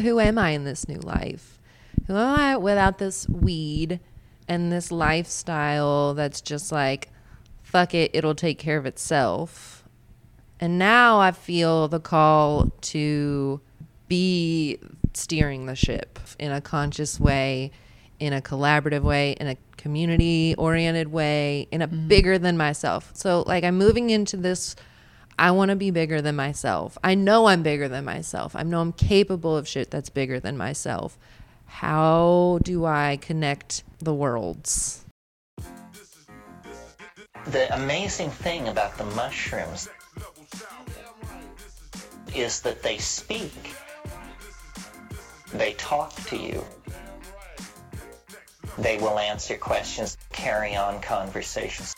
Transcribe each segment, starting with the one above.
who am I in this new life? Who am I without this weed and this lifestyle that's just like, fuck it, it'll take care of itself. And now I feel the call to be steering the ship in a conscious way, in a collaborative way, in a community oriented way, in a mm-hmm. bigger than myself. So, like, I'm moving into this. I want to be bigger than myself. I know I'm bigger than myself. I know I'm capable of shit that's bigger than myself. How do I connect the worlds? The amazing thing about the mushrooms is that they speak. They talk to you. They will answer questions, carry on conversations.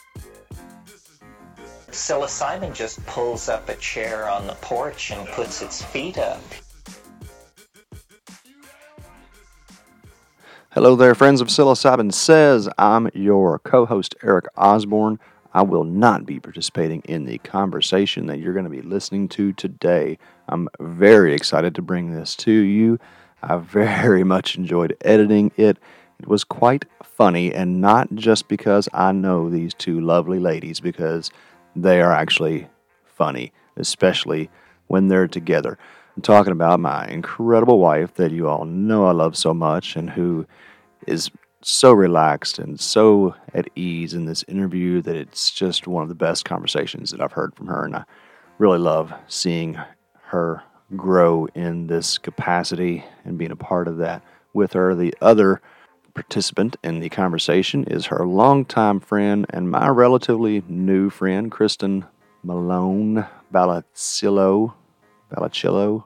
Psilocybin just pulls up a chair on the porch and puts its feet up. Hello there, friends of Psilocybin Says. I'm your co host, Eric Osborne. I will not be participating in the conversation that you're going to be listening to today. I'm very excited to bring this to you. I very much enjoyed editing it. It was quite funny, and not just because I know these two lovely ladies, because they are actually funny, especially when they're together. I'm talking about my incredible wife that you all know I love so much and who is so relaxed and so at ease in this interview that it's just one of the best conversations that I've heard from her. And I really love seeing her grow in this capacity and being a part of that with her. The other participant in the conversation is her longtime friend and my relatively new friend, Kristen Malone Balacillo. Balacillo.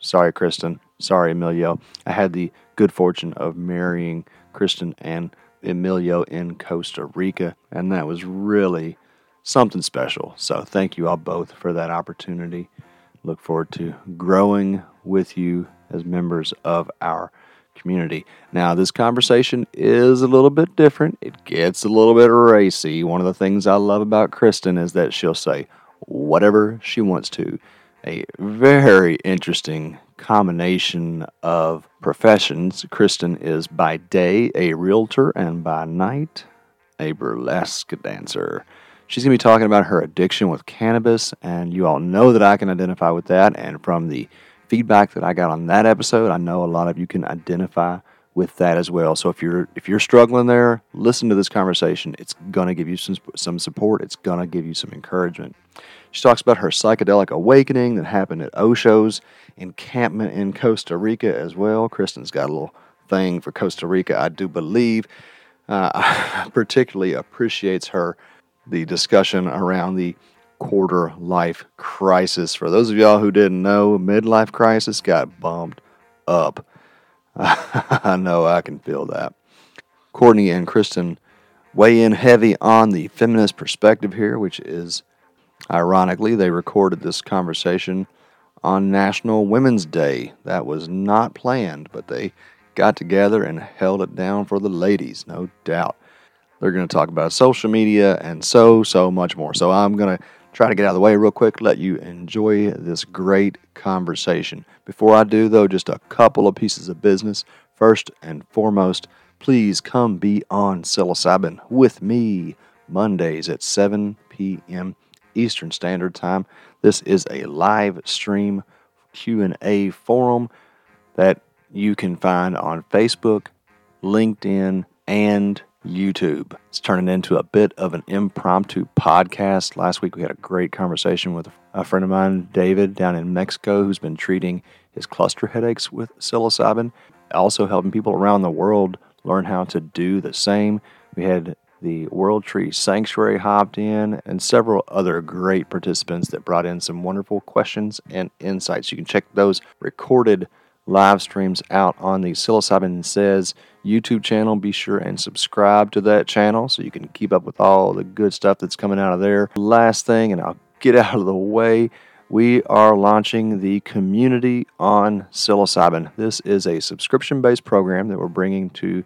Sorry, Kristen. Sorry, Emilio. I had the good fortune of marrying Kristen and Emilio in Costa Rica, and that was really something special. So, thank you all both for that opportunity. Look forward to growing with you as members of our community. Now, this conversation is a little bit different. It gets a little bit racy. One of the things I love about Kristen is that she'll say whatever she wants to. A very interesting combination of professions. Kristen is by day a realtor and by night a burlesque dancer. She's going to be talking about her addiction with cannabis, and you all know that I can identify with that. And from the feedback that I got on that episode, I know a lot of you can identify with that as well. So if you're if you're struggling there, listen to this conversation. It's going to give you some some support. It's going to give you some encouragement. She talks about her psychedelic awakening that happened at Osho's encampment in Costa Rica as well. Kristen's got a little thing for Costa Rica, I do believe. Uh, particularly appreciates her the discussion around the quarter life crisis. For those of y'all who didn't know, midlife crisis got bumped up. I know I can feel that. Courtney and Kristen weigh in heavy on the feminist perspective here, which is ironically, they recorded this conversation on National Women's Day. That was not planned, but they got together and held it down for the ladies, no doubt. They're going to talk about social media and so, so much more. So I'm going to try to get out of the way real quick, let you enjoy this great conversation. Before I do, though, just a couple of pieces of business. First and foremost, please come be on psilocybin with me Mondays at 7 p.m. Eastern Standard Time. This is a live stream Q&A forum that you can find on Facebook, LinkedIn, and YouTube. It's turning into a bit of an impromptu podcast. Last week we had a great conversation with a friend of mine, David, down in Mexico, who's been treating his cluster headaches with psilocybin, also helping people around the world learn how to do the same. We had the World Tree Sanctuary hopped in, and several other great participants that brought in some wonderful questions and insights. You can check those recorded live streams out on the Psilocybin Says YouTube channel. Be sure and subscribe to that channel so you can keep up with all the good stuff that's coming out of there. Last thing, and I'll get out of the way. We are launching the community on psilocybin. This is a subscription based program that we're bringing to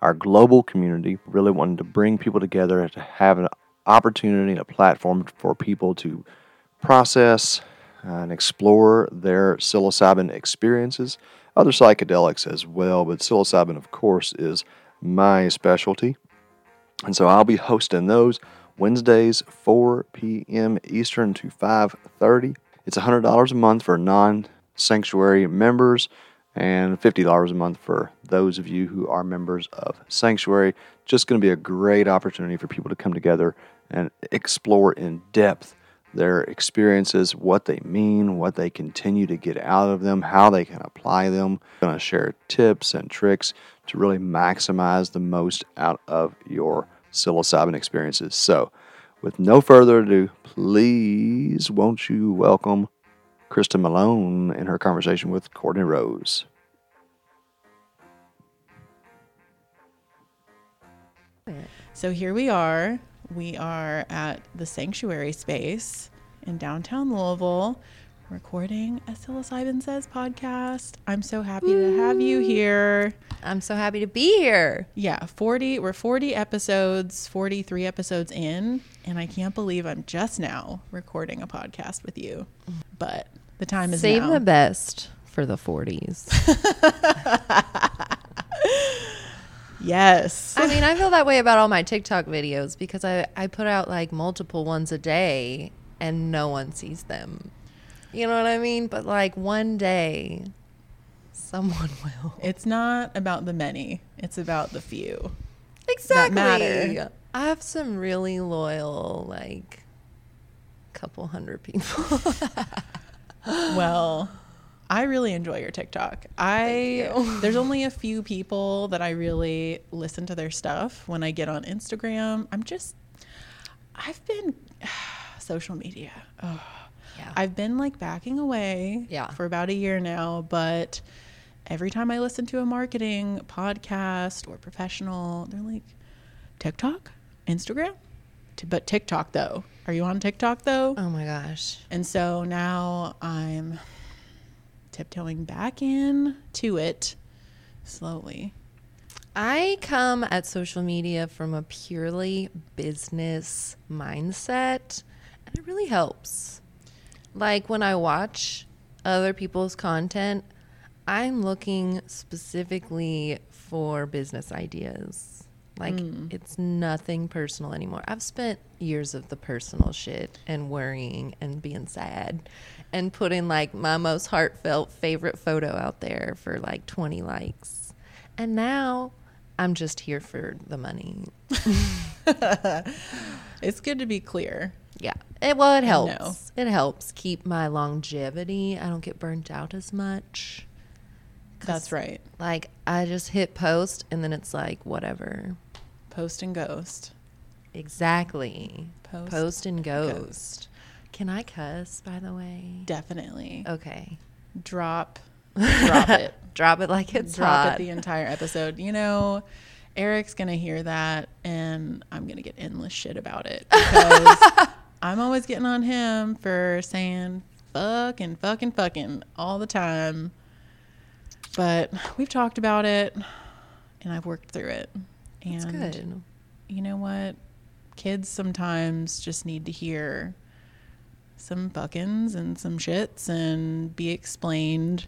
our global community. Really wanting to bring people together to have an opportunity and a platform for people to process and explore their psilocybin experiences, other psychedelics as well, but psilocybin, of course, is my specialty. And so I'll be hosting those Wednesdays, 4 p.m. Eastern to 5:30. It's $100 a month for non-sanctuary members and $50 a month for those of you who are members of Sanctuary. Just going to be a great opportunity for people to come together and explore in depth their experiences, what they mean, what they continue to get out of them, how they can apply them. I'm going to share tips and tricks to really maximize the most out of your psilocybin experiences. So, with no further ado, please won't you welcome Kristen Malone in her conversation with Courtney Rose. So here we are. We are at the Sanctuary Space in downtown Louisville, recording a Psilocybin Says podcast. I'm so happy to have you here. I'm so happy to be here. Yeah, 40, we're 40 episodes, 43 episodes in, and I can't believe I'm just now recording a podcast with you. But the time is Save now. the best for the 40s. yes. I mean, I feel that way about all my TikTok videos because I, I put out like multiple ones a day and no one sees them. You know what I mean? But like one day, someone will. It's not about the many, it's about the few. Exactly. matter. I have some really loyal, like, couple hundred people. Well, I really enjoy your TikTok. I you. there's only a few people that I really listen to their stuff when I get on Instagram. I'm just I've been social media. Oh, yeah. I've been like backing away Yeah. for about a year now, but every time I listen to a marketing podcast or professional, they're like TikTok, Instagram, T- but TikTok though. Are you on TikTok though? oh my gosh. And so now I'm tiptoeing back in to it slowly. I come at social media from a purely business mindset, and it really helps. Like when I watch other people's content, I'm looking specifically for business ideas. Like hmm. it's nothing personal anymore. I've spent years of the personal shit and worrying and being sad and putting like my most heartfelt favorite photo out there for like 20 likes. And now I'm just here for the money. It's good to be clear. Yeah. It, well, it helps. It helps keep my longevity. I don't get burnt out as much. That's right. Like I just hit post and then it's like whatever. Post and ghost. Exactly. Post, Post, and ghost. ghost. Can I cuss by the way? Definitely. Okay. Drop drop it. Drop it like it's drop hot. it the entire episode. You know, Eric's gonna hear that and I'm gonna get endless shit about it because I'm always getting on him for saying fucking fucking fucking all the time. But we've talked about it and I've worked through it. And you know what? Kids sometimes just need to hear some fuckings and some shits and be explained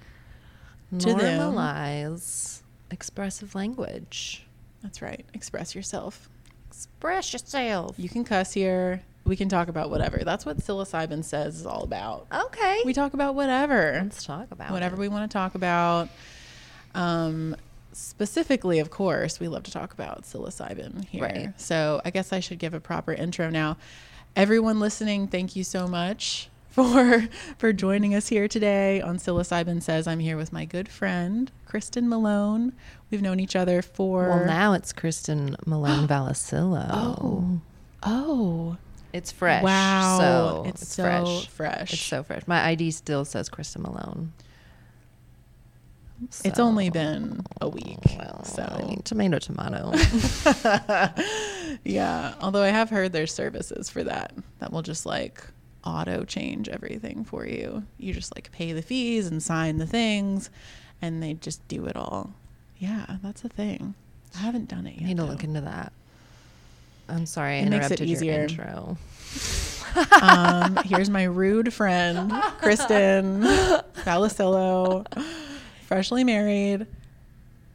to them. Normalize expressive language. That's right. Express yourself. Express yourself. You can cuss here. We can talk about whatever. That's what psilocybin says is all about. Okay. We talk about whatever. Let's talk about Whatever it. we want to talk about. Um, specifically, of course, we love to talk about psilocybin here. Right. So I guess I should give a proper intro now. Everyone listening, thank you so much for for joining us here today on psilocybin says i'm here with my good friend kristen malone we've known each other for Well, now it's Kristen Malone Valacillo. Oh. oh It's fresh. Wow. So It's it's, so fresh. fresh. It's so fresh. My ID still says Kristen Malone. It's only been a week. well, I so mean, tomato, tomato. yeah. Although I have heard there's services for that that will just like auto change everything for you. You just like pay the fees and sign the things and they just do it all. Yeah, that's a thing. I haven't done it I yet. need to though. look into that. I'm sorry, I It makes it interrupted your easier. intro. um, here's my rude friend, Kristen Valacillo freshly married,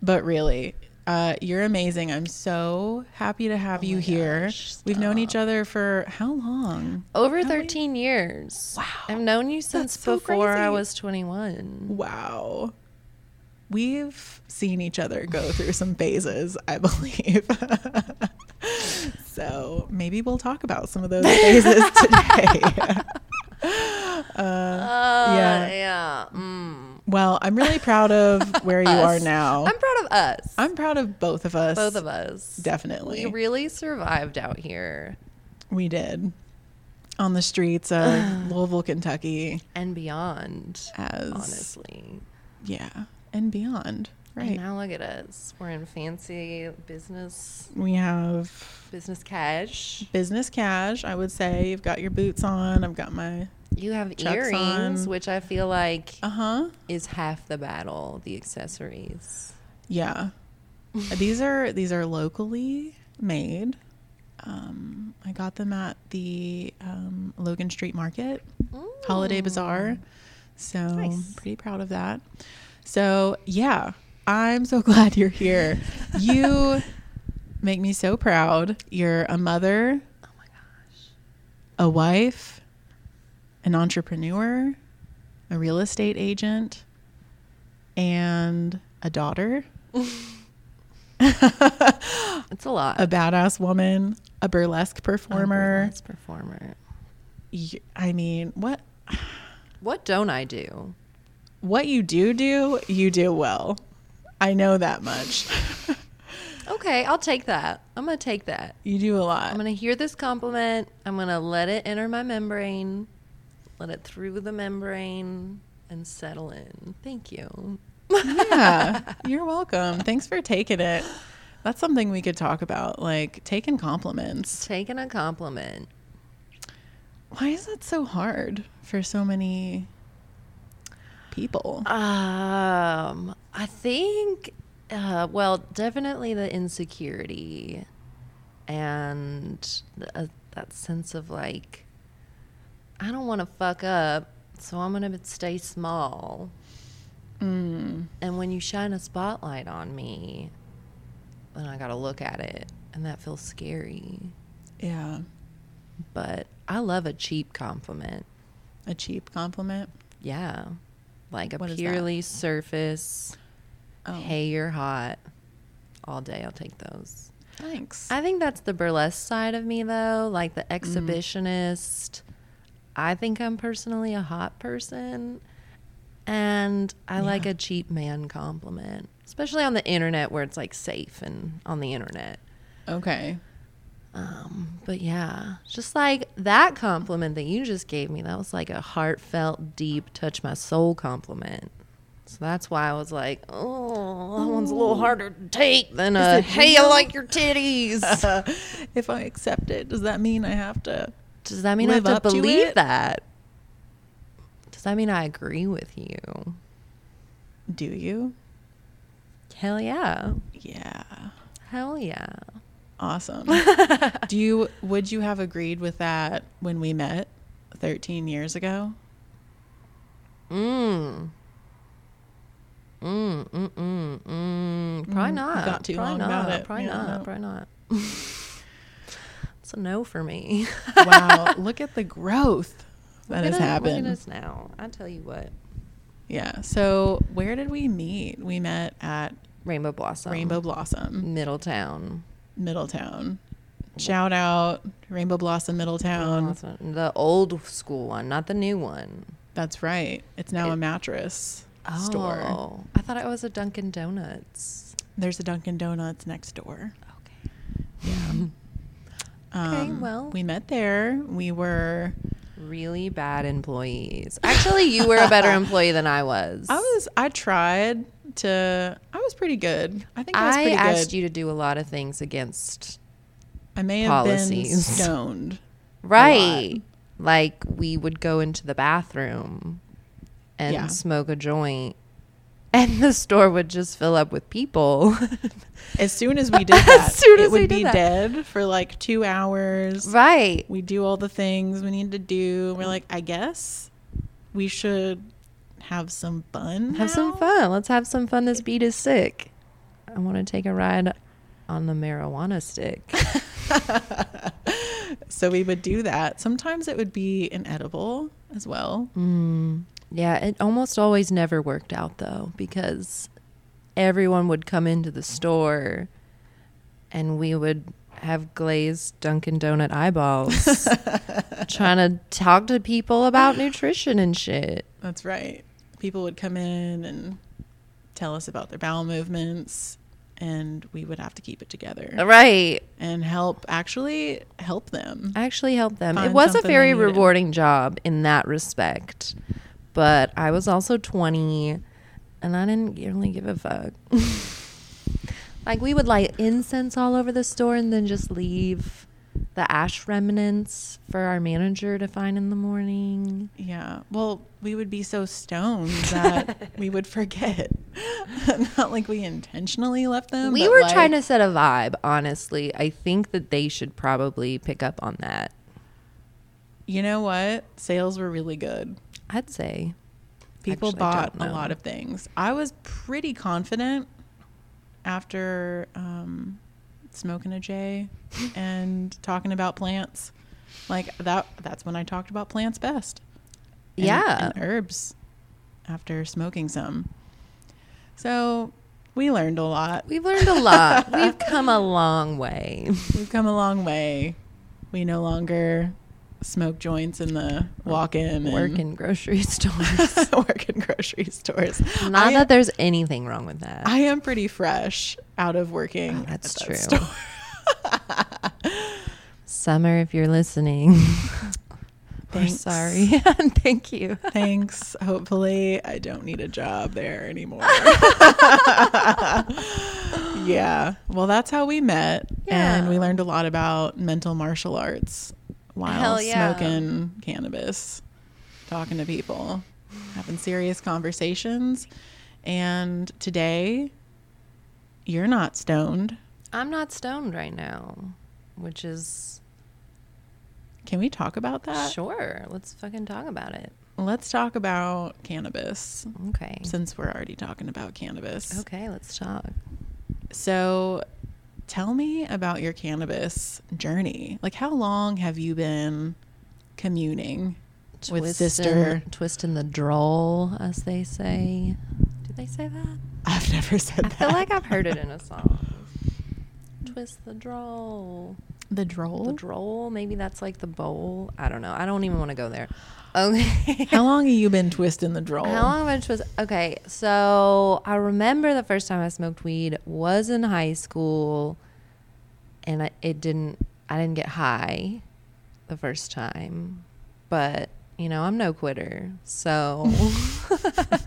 but really, uh, you're amazing. I'm so happy to have you Oh my here. gosh, We've known each other for how long? Over How many- 13 years. Wow. I've known you since so before I was 21. Wow. We've seen each other go through some phases, I believe. so maybe we'll talk about some of those phases today. Uh, yeah. Yeah. Mm. Well, I'm really proud of where you are now. I'm proud of us. I'm proud of both of us. Both of us. Definitely. We really survived out here We did. On the streets of Louisville, Kentucky, and beyond, as honestly. yeah, and beyond. And Right. now look at us. We're in fancy business We have business cash. business cash. I would say you've got your boots on. I've got my You have earrings, on. which I feel like uh huh. is half the battle, the accessories. Yeah. these are these are locally made. Um, I got them at the um, Logan Street Market Holiday Bazaar. So Nice. pretty proud of that. So yeah, I'm so glad you're here. You make me so proud. You're a mother, Oh my gosh. a wife, an entrepreneur, a real estate agent, and a daughter. It's a lot. a badass woman, a burlesque performer. Burlesque performer. I mean, what What don't I do? what you do do, you do well. I know that much. Okay, I'll take that. I'm gonna take that. you do a lot. I'm gonna hear this compliment. I'm gonna let it enter my membrane, let it through the membrane, and settle in. Thank you. yeah, you're welcome. Thanks for taking it. That's something we could talk about, like taking compliments. Taking a compliment. Why is that so hard for so many people? Um, I think, uh, well, definitely the insecurity and uh, that sense of like, I don't want to fuck up, so I'm gonna stay small. Mm, And when you shine a spotlight on me, then I gotta look at it, and that feels scary. yeah, But I love a cheap compliment. a cheap compliment. Yeah, like a What purely surface. Oh, Hey, you're hot. All day, I'll take those. thanks. I think that's the burlesque side of me, though. Like the mm. exhibitionist. I think I'm personally a hot person. And I like a cheap man compliment, especially on the internet where it's like safe and on the internet. okay. Um, but yeah, just like that compliment that you just gave me, that was like a heartfelt, deep, touch my soul compliment. So that's why I was like, oh, that one's a little harder to take than a, hey, I like your titties. if I accept it, does that mean I have to? Does that mean I have to up to believe that? Does that mean I agree with you? Do you? Hell yeah. Yeah. Hell yeah. Awesome. Do you would you have agreed with that when we met 13 years ago? Mm. Mm, mm, mm, mm. Probably Mm, not. got too probably long not. about it. Probably Yeah, not. no. Probably not. it's a no for me. Wow, look at the growth that Look has happened. Look at us now. I tell you what. Yeah. So, where did we meet? We met at Rainbow Blossom. Rainbow Blossom, Middletown. Middletown. Shout out Rainbow Blossom Middletown. Blossom. The old school one, not the new one. That's right. It's now a It- mattress oh, store. Oh, I thought it was a Dunkin' Donuts. There's a Dunkin' Donuts next door. Okay. Yeah. Um, okay, well. we met there. We were Really bad employees. Actually, you were a better employee than I was. I was I tried to I was pretty good. I think I was I pretty asked good. you to do a lot of things against I may have been stoned. right. Like we would go into the bathroom and Yeah. smoke a joint, and the store would just fill up with people. As soon as we did that, soon it as we would be dead for like two hours. right. We do all the things we need to do. We're like, I guess we should have some fun. Have some fun. Let's have some fun. This beat is sick. I want to take a ride on the marijuana stick. So we would do that. Sometimes it would be an edible as well. Mm. Yeah, it almost always never worked out though because everyone would come into the store and we would have glazed Dunkin' Donut eyeballs trying to talk to people about nutrition and shit. That's right. People would come in and tell us about their bowel movements, and we would have to keep it together uh, Right. and help actually help them. Actually help them. it was a very rewarding job in that respect. But I was also 20 and I didn't really give a fuck. like we would light incense all over the store and then just leave the ash remnants for our manager to find in the morning. Yeah. Well, we would be so stoned that we would forget. Not like we intentionally left them. we were like, trying to set a vibe, honestly. I think that they should probably pick up on that. You know what? Sales were really good. I'd say. People Actually, bought a lot of things. I was pretty confident after um, smoking a J and talking about plants. Like that that's when I talked about plants best. And- Yeah. And herbs after smoking some. So we learned a lot. We've learned a lot. We've come a long way. We've come a long way. We no longer smoke joints in the walk-in and Work in grocery stores. work in grocery stores. Not I, that there's anything wrong with that. I am pretty fresh out of working. Oh, that's at that true. store. Summer, if you're listening, we're sorry. Thank you. Thanks. Hopefully, I don't need a job there anymore. yeah. Well, that's how we met, and we learned a lot about mental martial arts while yeah. smoking cannabis, talking to people, having serious conversations. And today, you're not stoned. I'm not stoned right now, which is Can we talk about that? sure. Let's fucking talk about it. Let's talk about cannabis Okay. since we're already talking about cannabis. Okay, let's talk. So, tell me about your cannabis journey. Like, how long have you been communing with sister? in, twist in the droll, as they say. Do they say that? I've never said I that. feel like I've heard it in a song. Twist the droll. the droll. The droll. Maybe that's like the bowl. I don't know. I don't even want to go there. Okay. how long have you been twisting the droll? How long have I twist? Okay, so I remember the first time I smoked weed was in high school, and I, it didn't. I didn't get high the first time, but you know I'm no quitter, so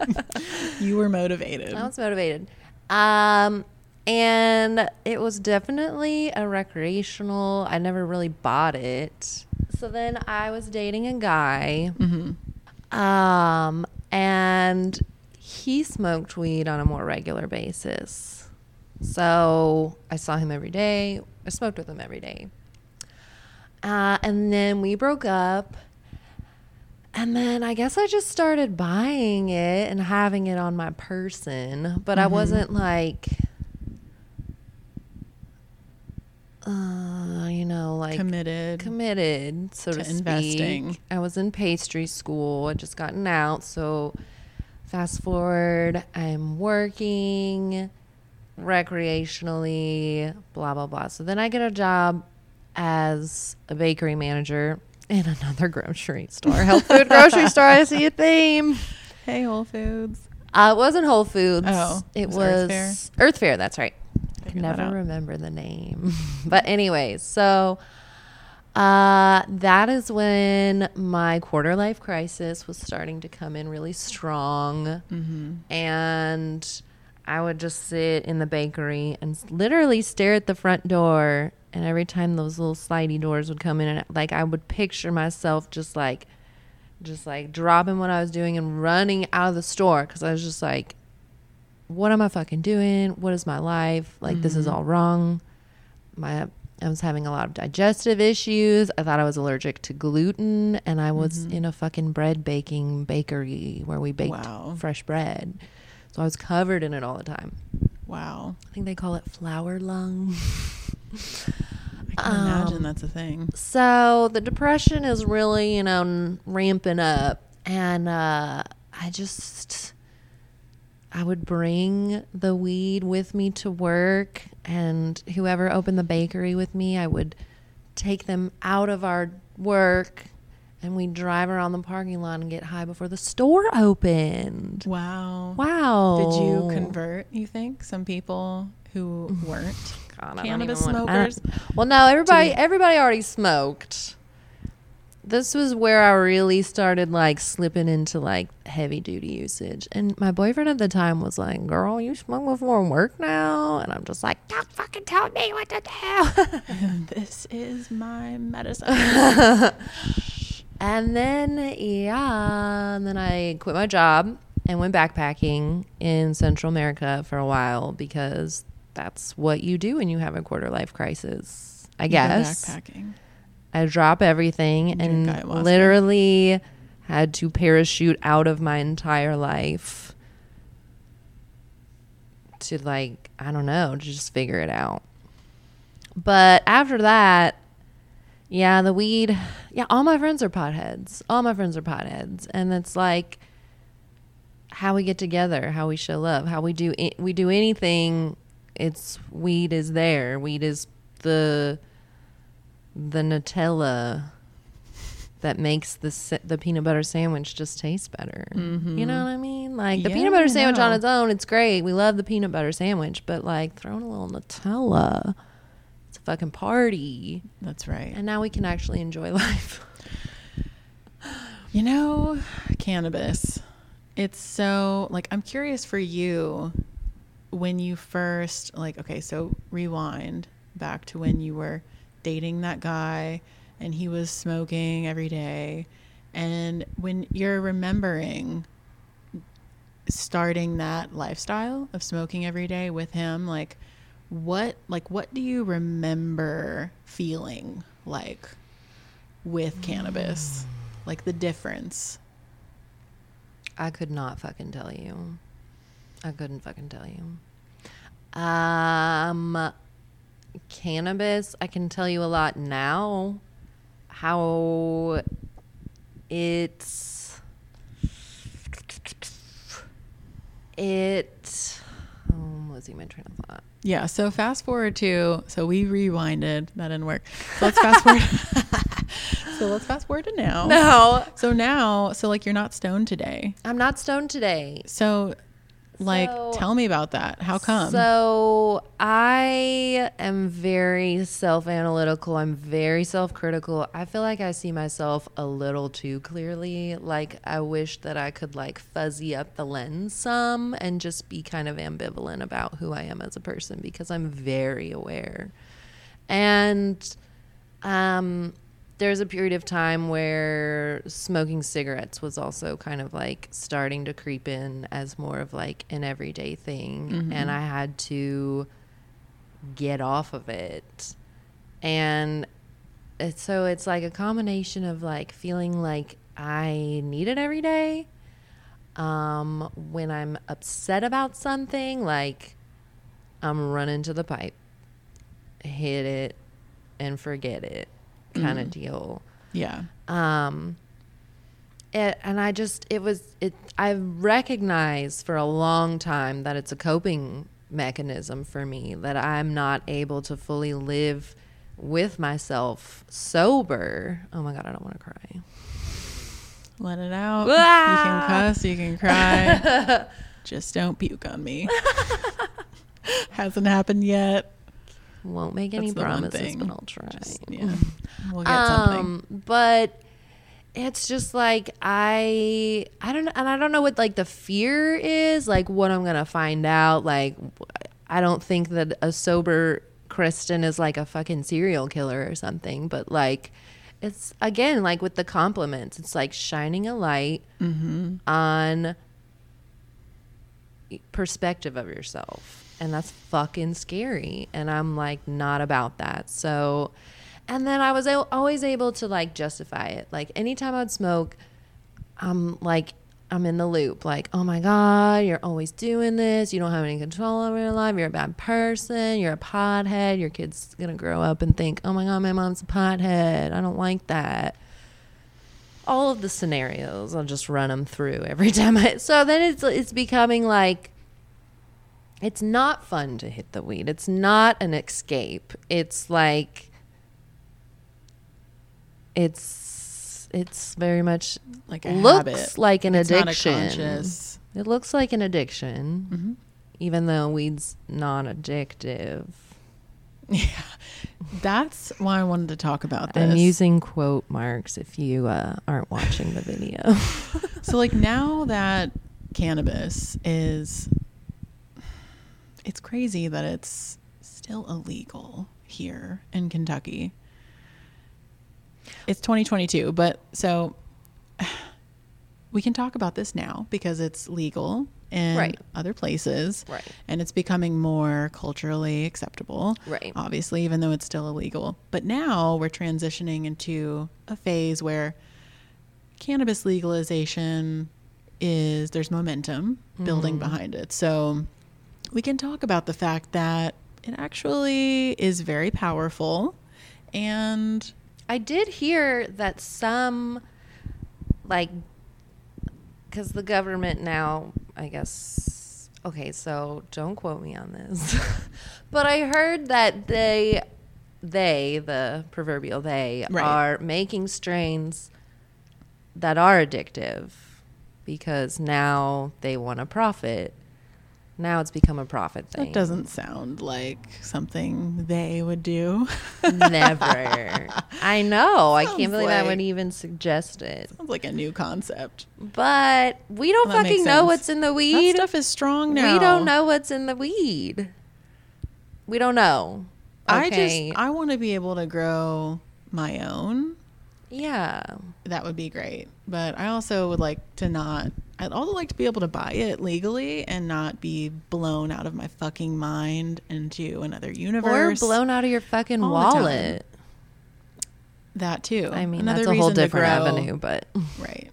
You were motivated. I was motivated. Um, and it was definitely a recreational. I never really bought it. So then I was dating a guy. Um, and he smoked weed on a more regular basis. So I saw him every day. I smoked with him every day. Uh, and then we broke up. And then I guess I just started buying it and having it on my person, but I wasn't like, uh, you know, like committed. committed, so to, to speak. investing. I was in pastry school. I just gotten out, so fast forward, I'm working recreationally, blah blah blah. So then I get a job as a bakery manager in another grocery store, health food grocery store. I see a theme. hey, Whole Foods. Uh, it wasn't Whole Foods. Oh, it was Earth Earth Fare. That's right. I that never remember the name. but anyways, so uh, that is when my quarter life crisis was starting to come in really strong, Mm-hmm. and I would just sit in the bakery and literally stare at the front door. And every time those little slidey doors would come in, and like I would picture myself just like just like dropping what I was doing and running out of the store because I was just like, what am I fucking doing? What is my life? Like, this is all wrong. My I was having a lot of digestive issues. I thought I was allergic to gluten, and I was in a fucking bread baking bakery where we baked Wow. fresh bread. So I was covered in it all the time. Wow. I think they call it flour lung. I can imagine Um, that's a thing. So the depression is really, you know, ramping up. And uh, I just, I would bring the weed with me to work. And whoever opened the bakery with me, I would take them out of our work and we'd drive around the parking lot and get high before the store opened. Wow. Wow. Did you convert, you think, some people who weren't God, I cannabis even want- I smokers? Uh, well, no, everybody everybody already smoked. This was where I really started like slipping into like heavy duty usage. And my boyfriend at the time was like, "Girl, you smoke before work now?" And I'm just like, "Don't fucking tell me what to do." this is my medicine. and then yeah, and then I quit my job and went backpacking in Central America for a while because that's what you do when you have a quarter life crisis. I guess. backpacking. I drop everything and ayahuasca. literally had to parachute out of my entire life to like I don't know, to just figure it out. But after that, yeah, the weed, yeah, all my friends are potheads. All my friends are potheads, and it's like how we get together, how we show love, how we do i- we do anything. It's weed is there. Weed is the the Nutella that makes the sa- the peanut butter sandwich just taste better. Mm-hmm. You know what I mean? Like the Yeah, peanut butter sandwich on its own, it's great. We love the peanut butter sandwich, but like throwing a little Nutella, it's a fucking party. That's right. And now we can actually enjoy life. You know, cannabis. It's so like I'm curious for you when you first like okay, so rewind back to when you were dating that guy and he was smoking every day and when you're remembering starting that lifestyle of smoking every day with him like what like what do you remember feeling like with cannabis like the difference I could not fucking tell you. I couldn't fucking tell you. Um, cannabis, I can tell you a lot now. How it's it. Oh, I'm losing my train of thought. Yeah. So fast forward to so we rewinded. That didn't work. So let's fast forward. so let's fast forward to now. No, So now, so like you're not stoned today. I'm not stoned today. So, like, So- tell me about that. How come? So I am very self analytical. I'm very self critical. I feel like I see myself a little too clearly. Like I wish that I could like fuzzy up the lens some and just be kind of ambivalent about who I am as a person because I'm very aware. And um there's a period of time where smoking cigarettes was also kind of like starting to creep in as more of like an everyday thing and I had to get off of it. And it's, so it's like a combination of like feeling like I need it every day. Um, when I'm upset about something, like I'm running to the pipe, hit it, and forget it kind of deal yeah. um it, and i just it was it i recognized for a long time that it's a coping mechanism for me that i'm not able to fully live with myself sober oh my god i don't want to cry Let it out. Ah! You can cuss. You can cry. Just don't puke on me. Hasn't happened yet. Won't make any That's the one promises but i'll try Just, yeah. We'll get something. Um, but it's just like I I don't and I don't know what like the fear is, like what I'm gonna find out. Like I don't think that a sober Kristen is like a fucking serial killer or something, but like it's again like with the compliments, it's like shining a light Mm-hmm. on perspective of yourself. And that's fucking scary. And I'm like, not about that. So, and then I was al- always able to like justify it. Like, anytime I'd smoke, I'm like, I'm in the loop. Like, oh my God, you're always doing this. You don't have any control over your life. You're a bad person. You're a pothead. Your kid's going to grow up and think, oh my God, my mom's a pothead. I don't like that all of the scenarios i'll just run them through every time i so then it's it's becoming like it's not fun to hit the weed it's not an escape it's like it's it's very much Like a looks habit. like an It's addiction conscious- it looks like an addiction Mm-hmm. even though weed's non-addictive Yeah. That's why I wanted to talk about this. i'm using quote marks if you uh, aren't watching the video so like now that cannabis is it's crazy that it's still illegal here in Kentucky. It's 2022, but so we can talk about this now because it's legal in Right. other places. Right. And it's becoming more culturally acceptable. Right. Obviously, even though it's still illegal. But now we're transitioning into a phase where cannabis legalization is there's momentum building mm-hmm. behind it. So we can talk about the fact that it actually is very powerful and I did hear that some, like, because the government now, I guess, okay, so don't quote me on this, but I heard that they, they, the proverbial they, Right. are making strains that are addictive because now they want to profit. Now it's become a profit thing. that doesn't sound like something they would do. Never. I know. I can't believe I would even suggest it. Sounds like a new concept. But we don't Well, fucking know what's in the weed. That stuff is strong now. We don't know what's in the weed. We don't know. I just I want to be able to grow my own. yeah. That would be great. But I also would like to not I'd also like to be able to buy it legally and not be blown out of my fucking mind into another universe. Or blown out of your fucking all wallet. that too. I mean, Another that's a whole different avenue, but Right.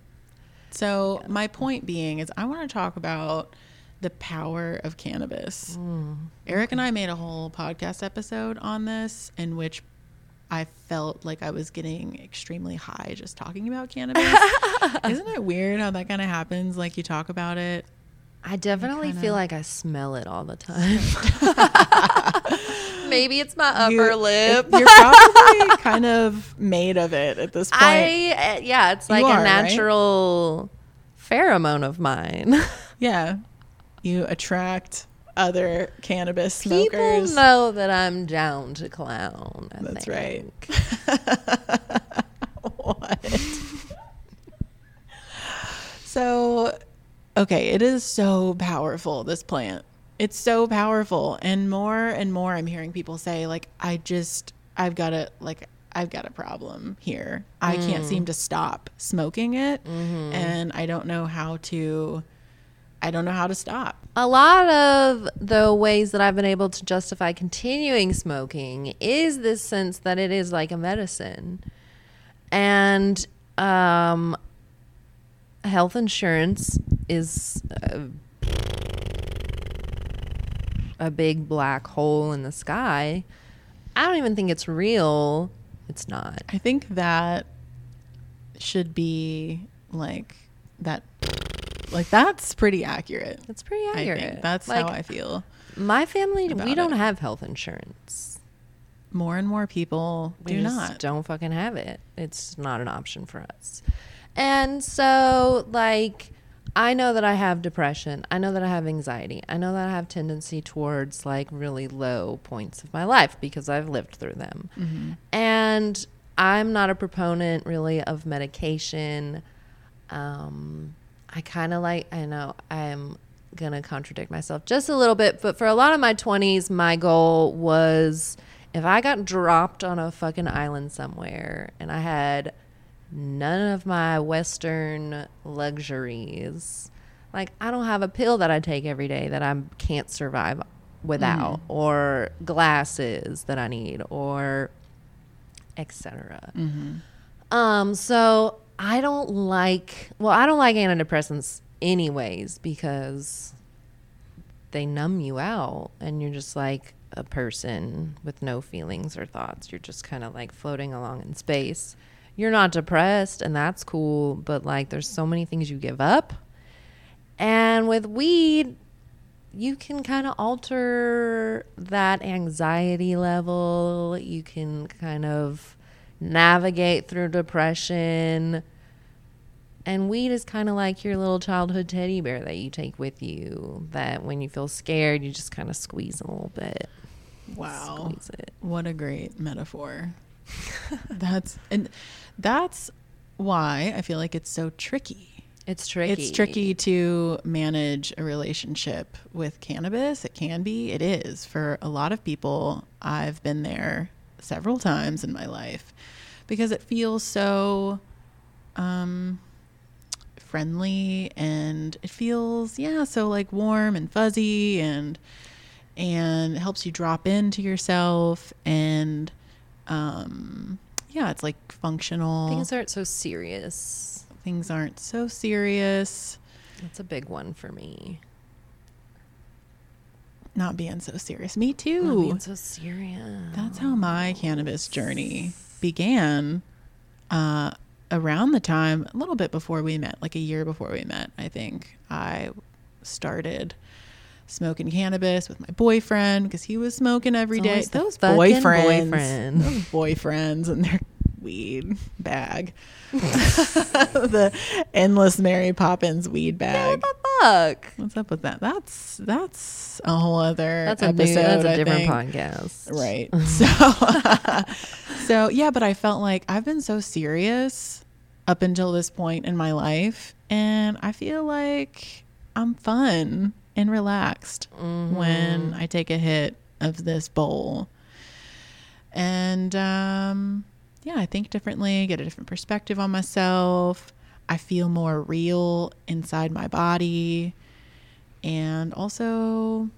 So my point being is I want to talk about the power of cannabis. Mm. Eric and I made a whole podcast episode on this in which I felt like I was getting extremely high just talking about cannabis. Isn't it weird how that kind of happens? Like you talk about it. I definitely kinda- feel like I smell it all the time. Maybe it's my upper You- lip. You're probably kind of made of it at this point. I uh, yeah, it's like You a are, right? natural pheromone of mine. yeah. You attract other cannabis smokers. People know that I'm down to clown. I That's right. what? so, okay, it is so powerful, this plant. It's so powerful. And more and more, I'm hearing people say, like, I just, I've got a, like, I've got a problem here. I can't seem mm. to stop smoking it. Mm-hmm. And I don't know how to, I don't know how to stop. A lot of the ways that I've been able to justify continuing smoking is this sense that it is like a medicine. And um, health insurance is a, a big black hole in the sky. I don't even think it's real. It's not. I think that should be like that. Like that's pretty accurate. It's pretty I accurate. think that's like, how I feel. My family, we don't it. have health insurance. More and more people We do just not. don't fucking have it. It's not an option for us. And so, like, I know that I have depression. I know that I have anxiety. I know that I have tendency towards like really low points of my life because I've lived through them. Mm-hmm. And I'm not a proponent really of medication. Um, I kind of like, I know I'm going to contradict myself just a little bit, but for a lot of my 20s, my goal was if I got dropped on a fucking island somewhere and I had none of my Western luxuries, Like I don't have a pill that I take every day that I can't survive without or glasses that I need or etc. Um so I don't like well I don't like antidepressants anyways because they numb you out and you're just like a person with no feelings or thoughts. You're just kind of like floating along in space. You're not depressed and that's cool, but like there's so many things you give up. And with weed, you can kind of alter that anxiety level. You can kind of navigate through depression. And weed is kind of like your little childhood teddy bear that you take with you. That when you feel scared, you just kind of squeeze a little bit. Wow. What a great metaphor. that's and that's why I feel like it's so tricky. It's tricky. It's tricky to manage a relationship with cannabis. It can be. It is for a lot of people. I've been there several times in my life because it feels so um friendly and it feels yeah, so like warm and fuzzy and and it helps you drop into yourself and um yeah, it's like functional. Things aren't so serious. Things aren't so serious. That's a big one for me. Not being so serious. Me Not too. being so serious. That's how my cannabis journey began. Uh, around the time, a little bit before we met, like a year before we met, I think I started smoking cannabis with my boyfriend because he was smoking every It's day. Those boyfriends, those boyfriends, and their weed bag, the endless Mary Poppins weed bag. Yeah, what the Fuck. What's up with that? That's that's a whole other That's a episode. new, that's a I different think. podcast. Right. So, so yeah, but I felt like I've been so serious up until this point in my life, and I feel like I'm fun and relaxed when I take a hit of this bowl. And um, yeah, I think differently, get a different perspective on myself. I feel more real inside my body. And also,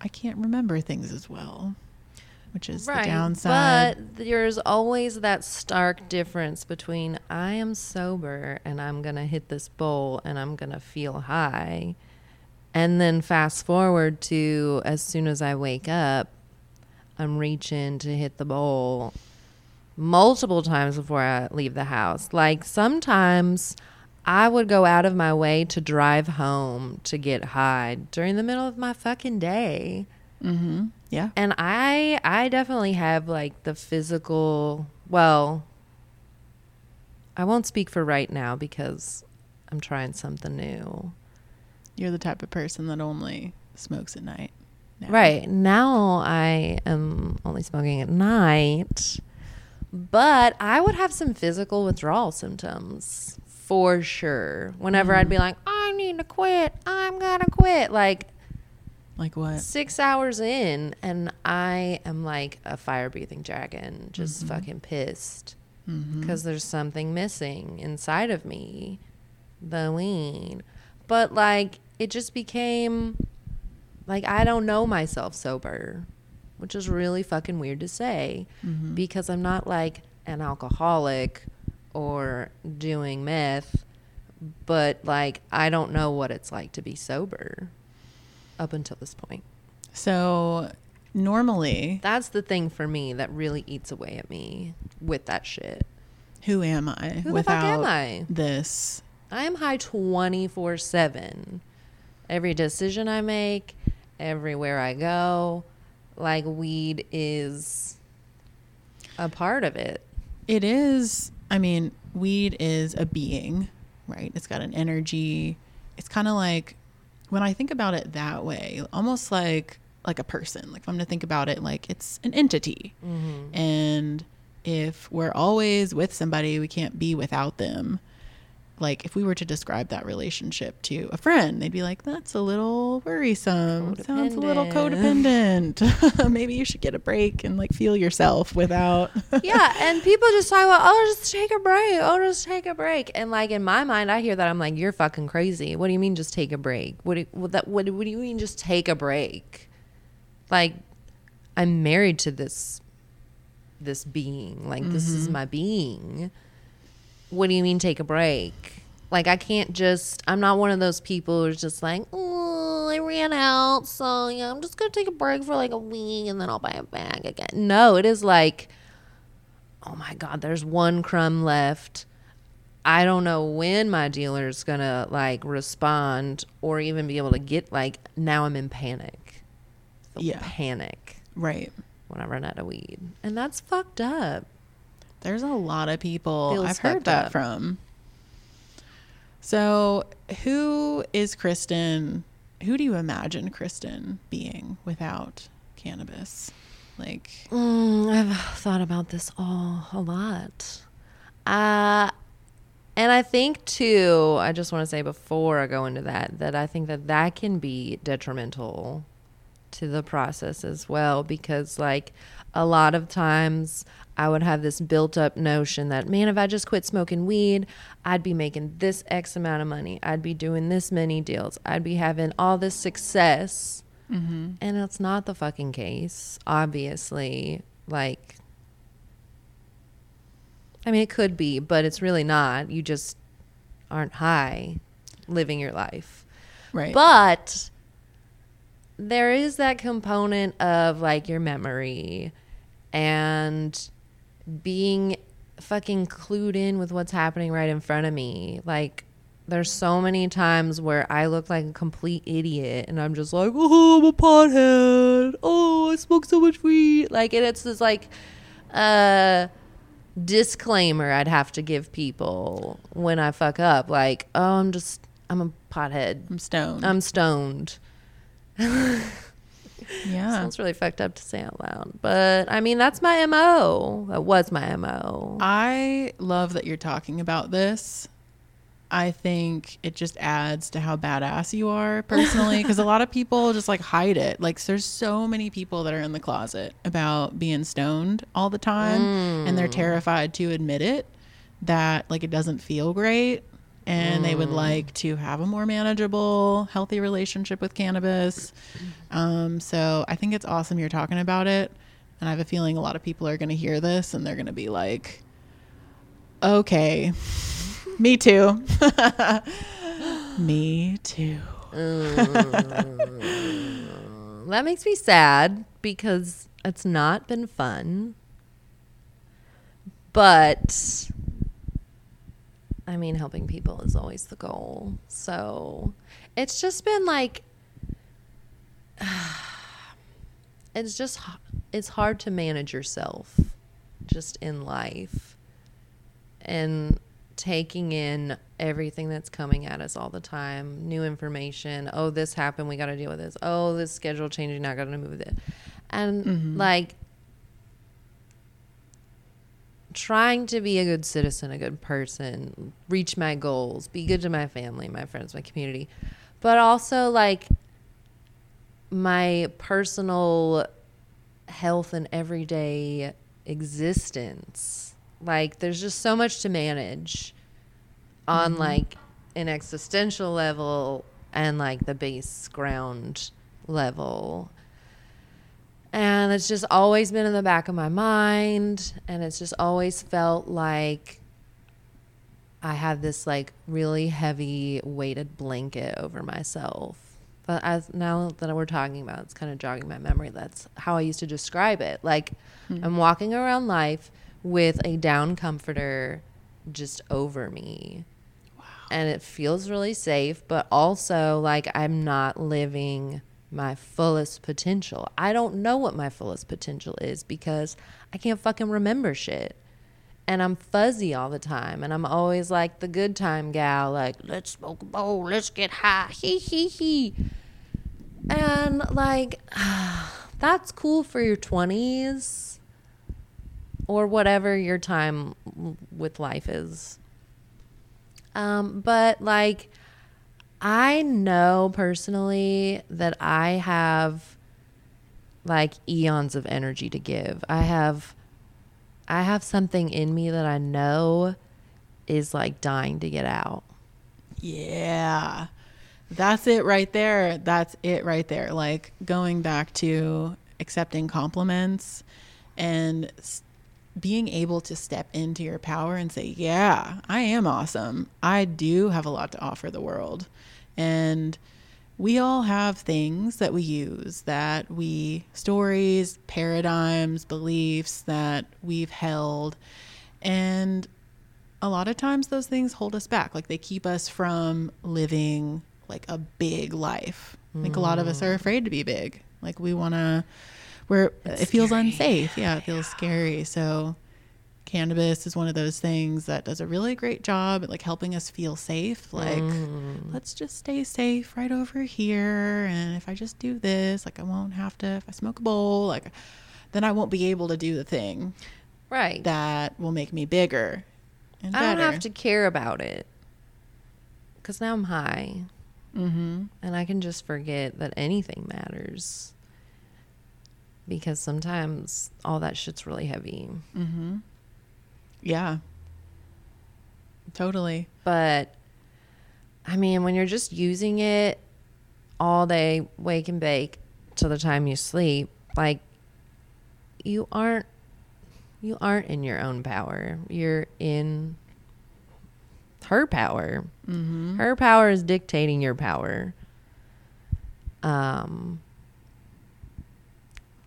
I can't remember things as well, which is the downside. But there's always that stark difference between I am sober and I'm going to hit this bowl and I'm going to feel high. And then fast forward to as soon as I wake up, I'm reaching to hit the bowl multiple times before I leave the house. Like sometimes I would go out of my way to drive home to get high during the middle of my fucking day Mhm. yeah. and i i definitely have like the physical well i won't speak for right now because i'm trying something new You're the type of person that only smokes at night. now. right now i am only smoking at night but i would have some physical withdrawal symptoms for sure. Whenever i'd be mm. like i need to quit. I'm gonna quit. Like Like what? six hours in and I am like a fire breathing dragon, just mm-hmm. fucking pissed mm-hmm. because there's something missing inside of me, the weed. But like it just became like I don't know myself sober, which is really fucking weird to say mm-hmm. because I'm not like an alcoholic or doing meth, but like I don't know what it's like to be sober up until this point. So normally, That's the thing for me that really eats away at me with that shit. who am I Who the fuck am I? this? I am high 24 7. Every decision I make, everywhere I go, like weed is a part of it. It is, I mean, weed is a being, right? It's got an energy. It's kind of like when I think about it that way, almost like like a person. Like if I'm to think about it like it's an entity. Mm-hmm. And if we're always with somebody, we can't be without them. Like if we were to describe that relationship to a friend, they'd be like, "That's a little worrisome. Sounds a little codependent. Maybe you should get a break and like feel yourself without." yeah, and people just talk about, oh, just take a break. Oh, just take a break. And like in my mind, I hear that I'm like, you're fucking crazy. What do you mean, just take a break? What do what that what, what do you mean, just take a break? Like, I'm married to this this being. Like, this is mm-hmm. my being. What do you mean, take a break? Like, I can't just. I'm not one of those people who's just like, oh, I ran out, so yeah, I'm just gonna take a break for like a week and then I'll buy it back again. No, it is like oh my god there's one crumb left i don't know when my dealer's gonna like respond or even be able to get like now i'm in panic Yeah. panic right. when i run out of weed and that's fucked up There's a lot of people Feels I've heard that up. from. So, who is Kristen? Who do you imagine Kristen being without cannabis? Like, Mm, I've thought about this all a lot. Uh, and I think too, I just want to say before I go into that, that I think that that can be detrimental to the process as well because like a lot of times I would have this built up notion that man if I just quit smoking weed I'd be making this x amount of money. I'd be doing this many deals. I'd be having all this success. Mm-hmm. And it's not the fucking case obviously. Like I mean it could be but it's really not. You just aren't high living your life. Right? but there is that component of like your memory and being fucking clued in with what's happening right in front of me. Like there's so many times where I look like a complete idiot and I'm just like, oh, I'm a pothead. Oh, I smoke so much weed. Like, and it's this like, uh, disclaimer I'd have to give people when I fuck up. Like, oh, I'm just, I'm a pothead. I'm stoned. I'm stoned. yeah. Sounds really fucked up to say out loud. But I mean, that's my MO. That was my MO. I love that you're talking about this. I think it just adds to how badass you are personally because a lot of people just like hide it. Like there's so many people that are in the closet about being stoned all the time and they're mm. terrified to admit it that like it doesn't feel great and they would like to have a more manageable, healthy relationship with cannabis. Um, so I think it's awesome you're talking about it. And I have a feeling a lot of people are going to hear this and they're going to be like, okay, me too. me too. That makes me sad because it's not been fun. But I mean, helping people is always the goal. So it's just been like, it's just, it's hard to manage yourself just in life. And taking in everything that's coming at us all the time new information oh this happened we got to deal with this. Oh this schedule changing not going to move with it. And mm-hmm. like trying to be a good citizen a good person reach my goals be good to my family my friends my community but also like my personal health and everyday existence. Like there's just so much to manage on mm-hmm. like an existential level and like the base ground level. And it's just always been in the back of my mind and it's just always felt like I had this like really heavy weighted blanket over myself. But as now that we're talking about, it, it's kind of jogging my memory. That's how I used to describe it. Like I'm mm-hmm. walking around life with a down comforter just over me. And it feels really safe, but also like I'm not living my fullest potential. I don't know what my fullest potential is because I can't fucking remember shit and I'm fuzzy all the time, and I'm always like the good time gal, like let's smoke a bowl, let's get high, hee hee hee, and like that's cool for your twenties or whatever your time with life is. Um, but like, I know personally that I have like eons of energy to give. I have, I have something in me that I know is like dying to get out. Yeah. That's it right there. That's it right there. Like going back to accepting compliments and being able to step into your power and say, Yeah, I am awesome. I do have a lot to offer the world. And we all have things that we use that we, stories, paradigms, beliefs that we've held. And a lot of times those things hold us back. Like they keep us from living like a big life. I think a lot of us are mm. afraid to be big. Like we want to, where it feels unsafe. Yeah, it feels scary. So cannabis is one of those things that does a really great job at like helping us feel safe. Like let's just stay safe right over here. And if I just do this, like I won't have to, if I smoke a bowl, like then I won't be able to do the thing Right. that will make me bigger and I don't have to care about it because now I'm high. Mm-hmm. And I can just forget that anything matters. Because sometimes all that shit's really heavy. Mm-hmm. Yeah. Totally. But I mean, when you're just using it all day, wake and bake till the time you sleep, like you aren't you aren't in your own power. You're in her power. Mm-hmm. Her power is dictating your power. Um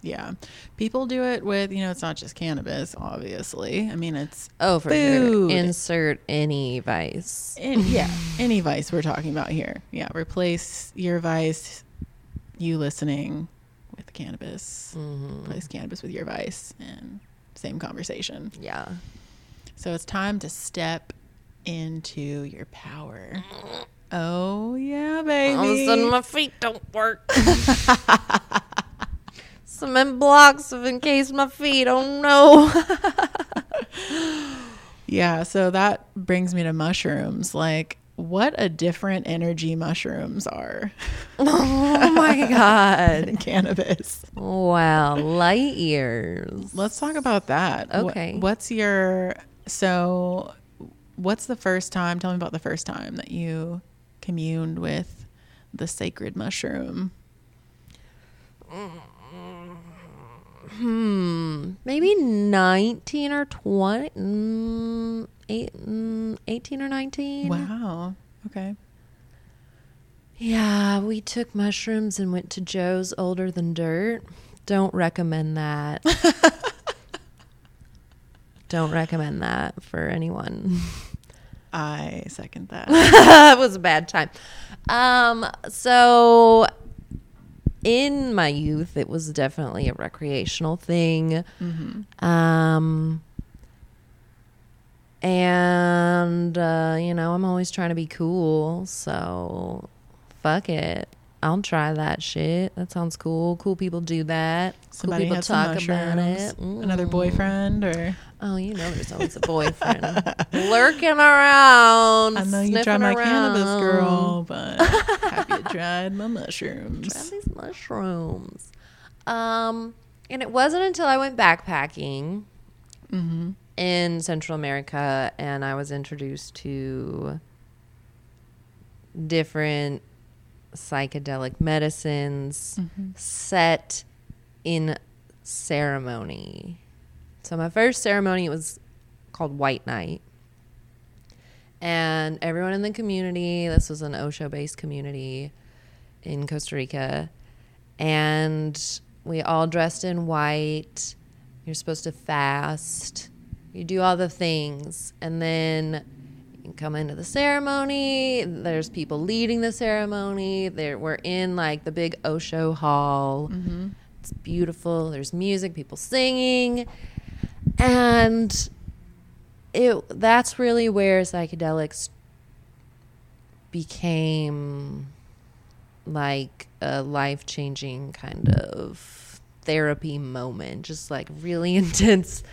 Yeah. People do it with, you know, it's not just cannabis, obviously. I mean, it's, oh for Food. sure. Insert any vice. yeah, any vice we're talking about here. Yeah. Replace your vice, you listening with cannabis. Mm-hmm. Replace cannabis with your vice and same conversation. Yeah. So it's time to step into your power. Oh, yeah, baby. All of a sudden, my feet don't work. Cement blocks have encased my feet. Oh no. Yeah, so that brings me to mushrooms. Like, what a different energy mushrooms are oh my god. cannabis. Wow, light years. Let's talk about that. Okay. what's your so what's the first time? Tell me about the first time that you communed with the sacred mushroom. Mm. Hmm, maybe 19 or 20, mm, eight, mm, 18 or 19. Wow. Okay. Yeah, we took mushrooms and went to Joe's Older Than Dirt. Don't recommend that. Don't recommend that for anyone. I second that. it was a bad time. Um, so in my youth, it was definitely a recreational thing. Um, and uh, you know, I'm always trying to be cool, so fuck it. I'll try that shit. That sounds cool. Cool people do that. Somebody cool people some mushrooms. Another Mm. boyfriend or Oh, you know, there's always a boyfriend lurking around. I know you tried my cannabis girl, but have you tried my mushrooms? Try these mushrooms. Um, and it wasn't until I went backpacking Mm-hmm. in Central America and I was introduced to different psychedelic medicines Mm-hmm. set in ceremony. So my first ceremony was called White Night. And everyone in the community, this was an Osho based community in Costa Rica, and we all dressed in white. You're supposed to fast. You do all the things, and then come into the ceremony. There's people leading the ceremony. There, we're in like the big Osho hall. Mm-hmm. It's beautiful. There's music, people singing, and it. That's really where psychedelics became like a life changing kind of therapy moment, just like really intense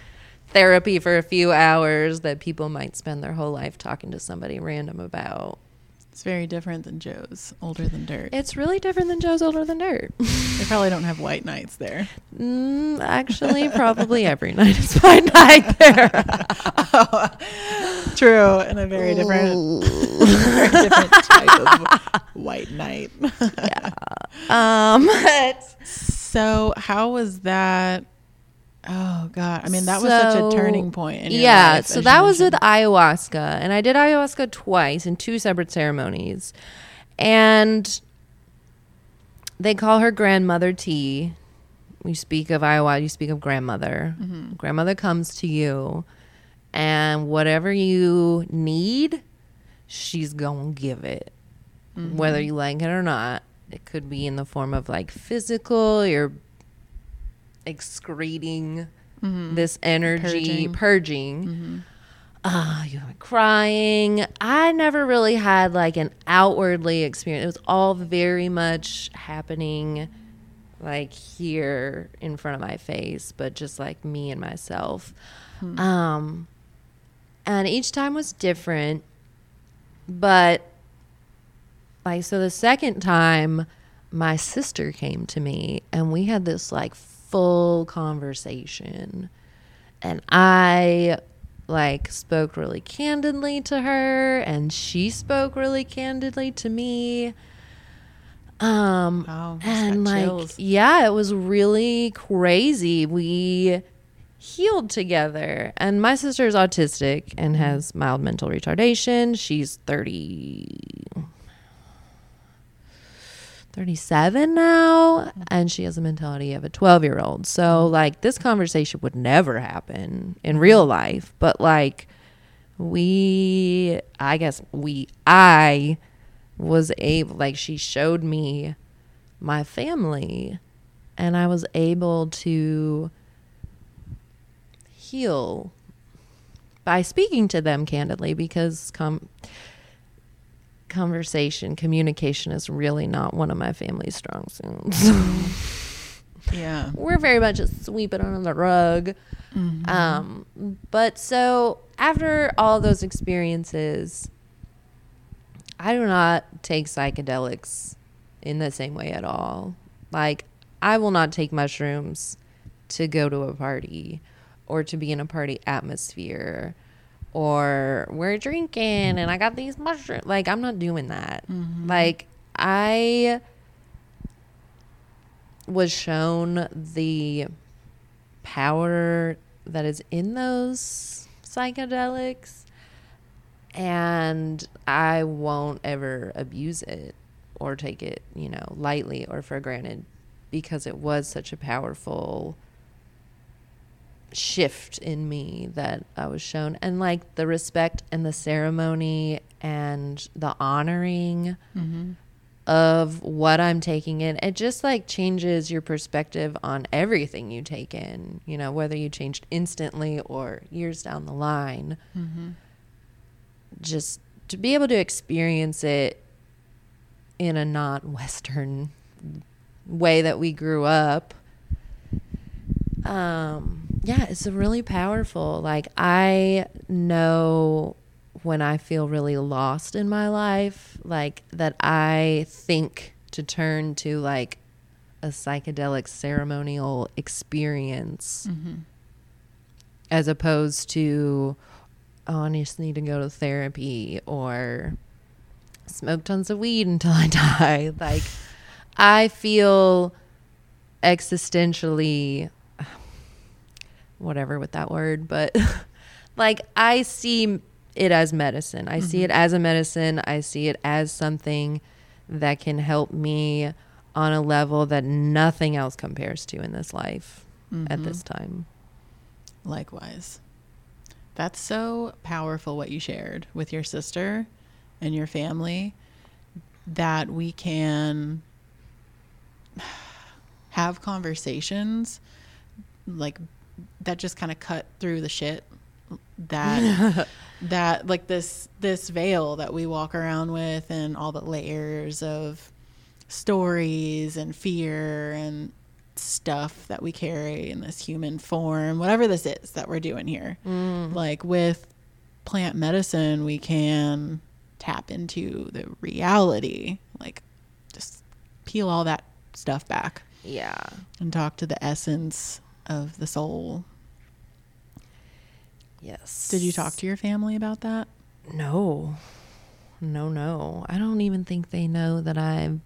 therapy for a few hours that people might spend their whole life talking to somebody random about. It's very different than Joe's older than dirt. It's really different than Joe's older than dirt. They probably don't have white nights there. Mm, actually, probably every night is fine night there. True, and a very different, very different type of white night. yeah. Um, but so, how was that? Oh God! I mean, that was such a turning point. In your yeah, life, so that was with ayahuasca, and I did ayahuasca twice in two separate ceremonies, and they call her grandmother T. You speak of ayahuasca, you speak of grandmother. Mm-hmm. Grandmother comes to you, and whatever you need, she's gonna give it, Mm-hmm. whether you like it or not. It could be in the form of like physical, you're excreting this energy, Mm-hmm. Purging. purging. Ah, you were crying. I never really had like an outwardly experience. It was all very much happening like here in front of my face, but just like me and myself. Um and each time was different. But like so the second time my sister came to me and we had this like full conversation. And I like spoke really candidly to her and she spoke really candidly to me. Um Wow, and like chills. yeah it was really crazy. We healed together. And my sister is autistic and has mild mental retardation. She's 30 37 now mm-hmm. and she has the mentality of a 12 year old so mm-hmm. like this conversation would never happen in real mm-hmm. life but like we i guess we i was able like she showed me my family and i was able to heal by speaking to them candidly because com- conversation communication is really not one of my family's strong suits. Yeah. we're very much just sweep it under the rug. Um but so after all those experiences i do not take psychedelics in the same way at all. Like i will not take mushrooms to go to a party or to be in a party atmosphere or we're drinking and I got these mushrooms. Like, I'm not doing that. Mm-hmm. Like, I was shown the power that is in those psychedelics and I won't ever abuse it or take it, you know, lightly or for granted because it was such a powerful shift in me that I was shown. And like the respect and the ceremony and the honoring of what I'm taking in it just like changes your perspective on everything you take in you know whether you changed instantly or years down the line. Just to be able to experience it in a not western way that we grew up um yeah it's really powerful like i know when i feel really lost in my life like that i think to turn to like a psychedelic ceremonial experience mm-hmm. as opposed to oh i just need to go to therapy or smoke tons of weed until i die. Like i feel existentially whatever with that word, but like I see it as medicine. I see it mm-hmm. as a medicine. I see it as something that can help me on a level that nothing else compares to in this life at mm-hmm. this time. Likewise. That's so powerful what you shared with your sister and your family that we can have conversations like that just kind of cut through the shit that that like this this veil that we walk around with and all the layers of stories and fear and stuff that we carry in this human form, whatever this is that we're doing here. Mm. Like with plant medicine, we can tap into the reality, like just peel all that stuff back Yeah. and talk to the essence of the soul. Yes. Did you talk to your family about that? No. No, no. I don't even think they know that I've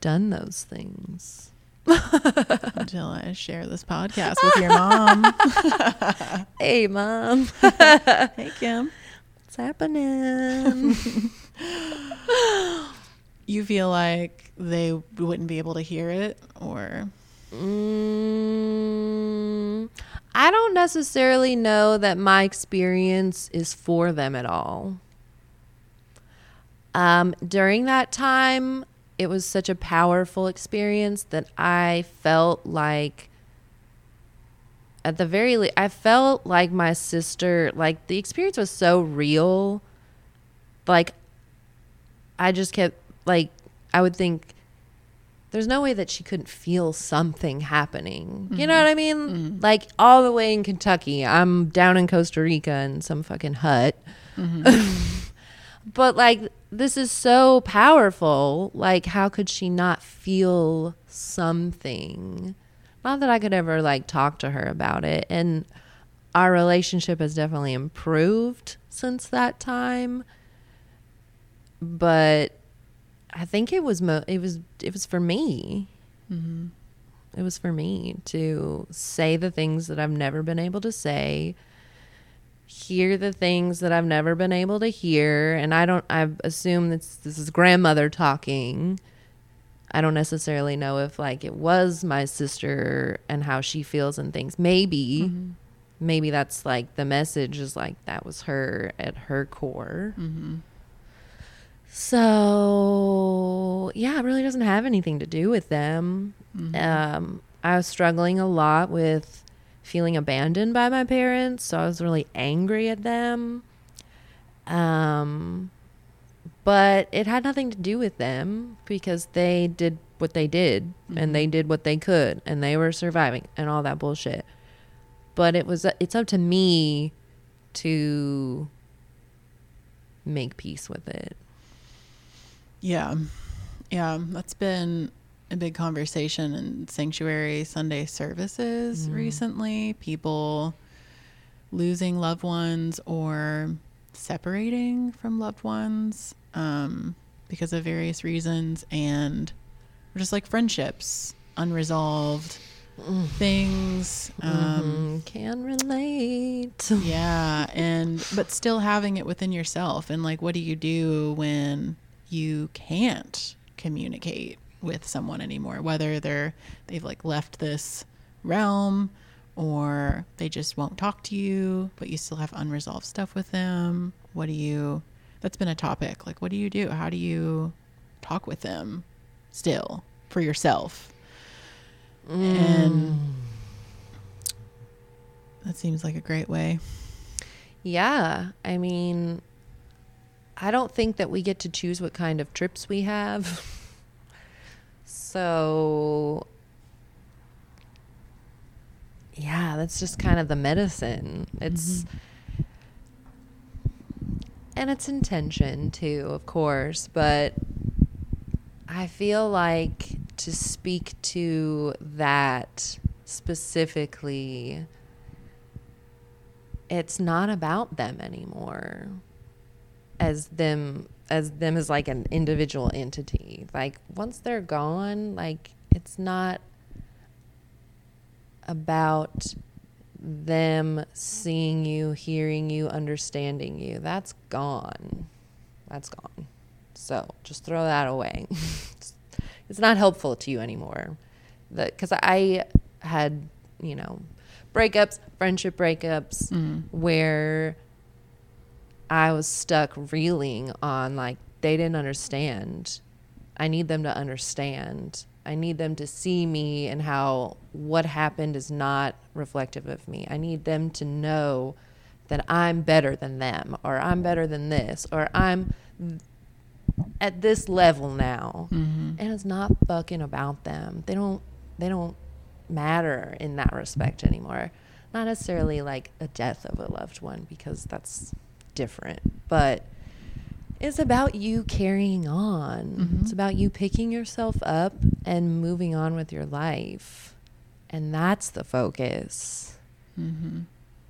done those things. Until I share this podcast with your mom. Hey, mom. hey, Kim. What's happening? You feel like they wouldn't be able to hear it or mm, I don't necessarily know that my experience is for them at all. Um, during that time, it was such a powerful experience that I felt like, at the very least, I felt like my sister, like the experience was so real. Like, I just kept, like, I would think, there's no way that she couldn't feel something happening. You know mm-hmm. what I mean? Mm-hmm. Like, all the way in Kentucky, I'm down in Costa Rica in some fucking hut. Mm-hmm. But like this is so powerful. Like how could she not feel something? Not that i could ever like talk to her about it. And our relationship has definitely improved since that time. But i think it was mo- it was it was for me mm-hmm. it was for me to say the things that i've never been able to say hear the things that I've never been able to hear and I don't I assume this this is grandmother talking. I don't necessarily know if like it was my sister and how she feels and things. Maybe mm-hmm. maybe that's like the message is like that was her at her core. Mm-hmm. So, yeah, it really doesn't have anything to do with them. Um, I was struggling a lot with feeling abandoned by my parents, so I was really angry at them. Um, but it had nothing to do with them because they did what they did and they did what they could and they were surviving and all that bullshit. But it was it's up to me to make peace with it. Yeah. Yeah. That's been a big conversation in sanctuary Sunday services recently. People losing loved ones or separating from loved ones um, because of various reasons and just like friendships, unresolved things. Um, Mm, can relate. yeah, and but still having it within yourself and like what do you do when you can't communicate with someone anymore whether they're they've like left this realm or they just won't talk to you but you still have unresolved stuff with them. What do you that's been a topic. Like what do you do? How do you talk with them still for yourself? And mm. that seems like a great way. Yeah, I mean, I don't think that we get to choose what kind of trips we have. so, yeah, that's just kind of the medicine. It's mm-hmm. and it's intention too, of course, but I feel like to speak to that specifically it's not about them anymore as them as them as like an individual entity. Like once they're gone like it's not about them seeing you hearing you understanding you. That's gone. That's gone. So just throw that away. It's, not helpful to you anymore. Because i had you know breakups friendship breakups mm-hmm. where i was stuck reeling on like they didn't understand. I need them to understand. I need them to see me and how what happened is not reflective of me. I need them to know that i'm better than them or i'm better than this or i'm at this level now. Mm-hmm. And it's not fucking about them. They don't they don't matter in that respect anymore. Not necessarily like a death of a loved one because that's different, but it's about you carrying on. Mm-hmm. It's about you picking yourself up and moving on with your life. And that's the focus. Mm-hmm.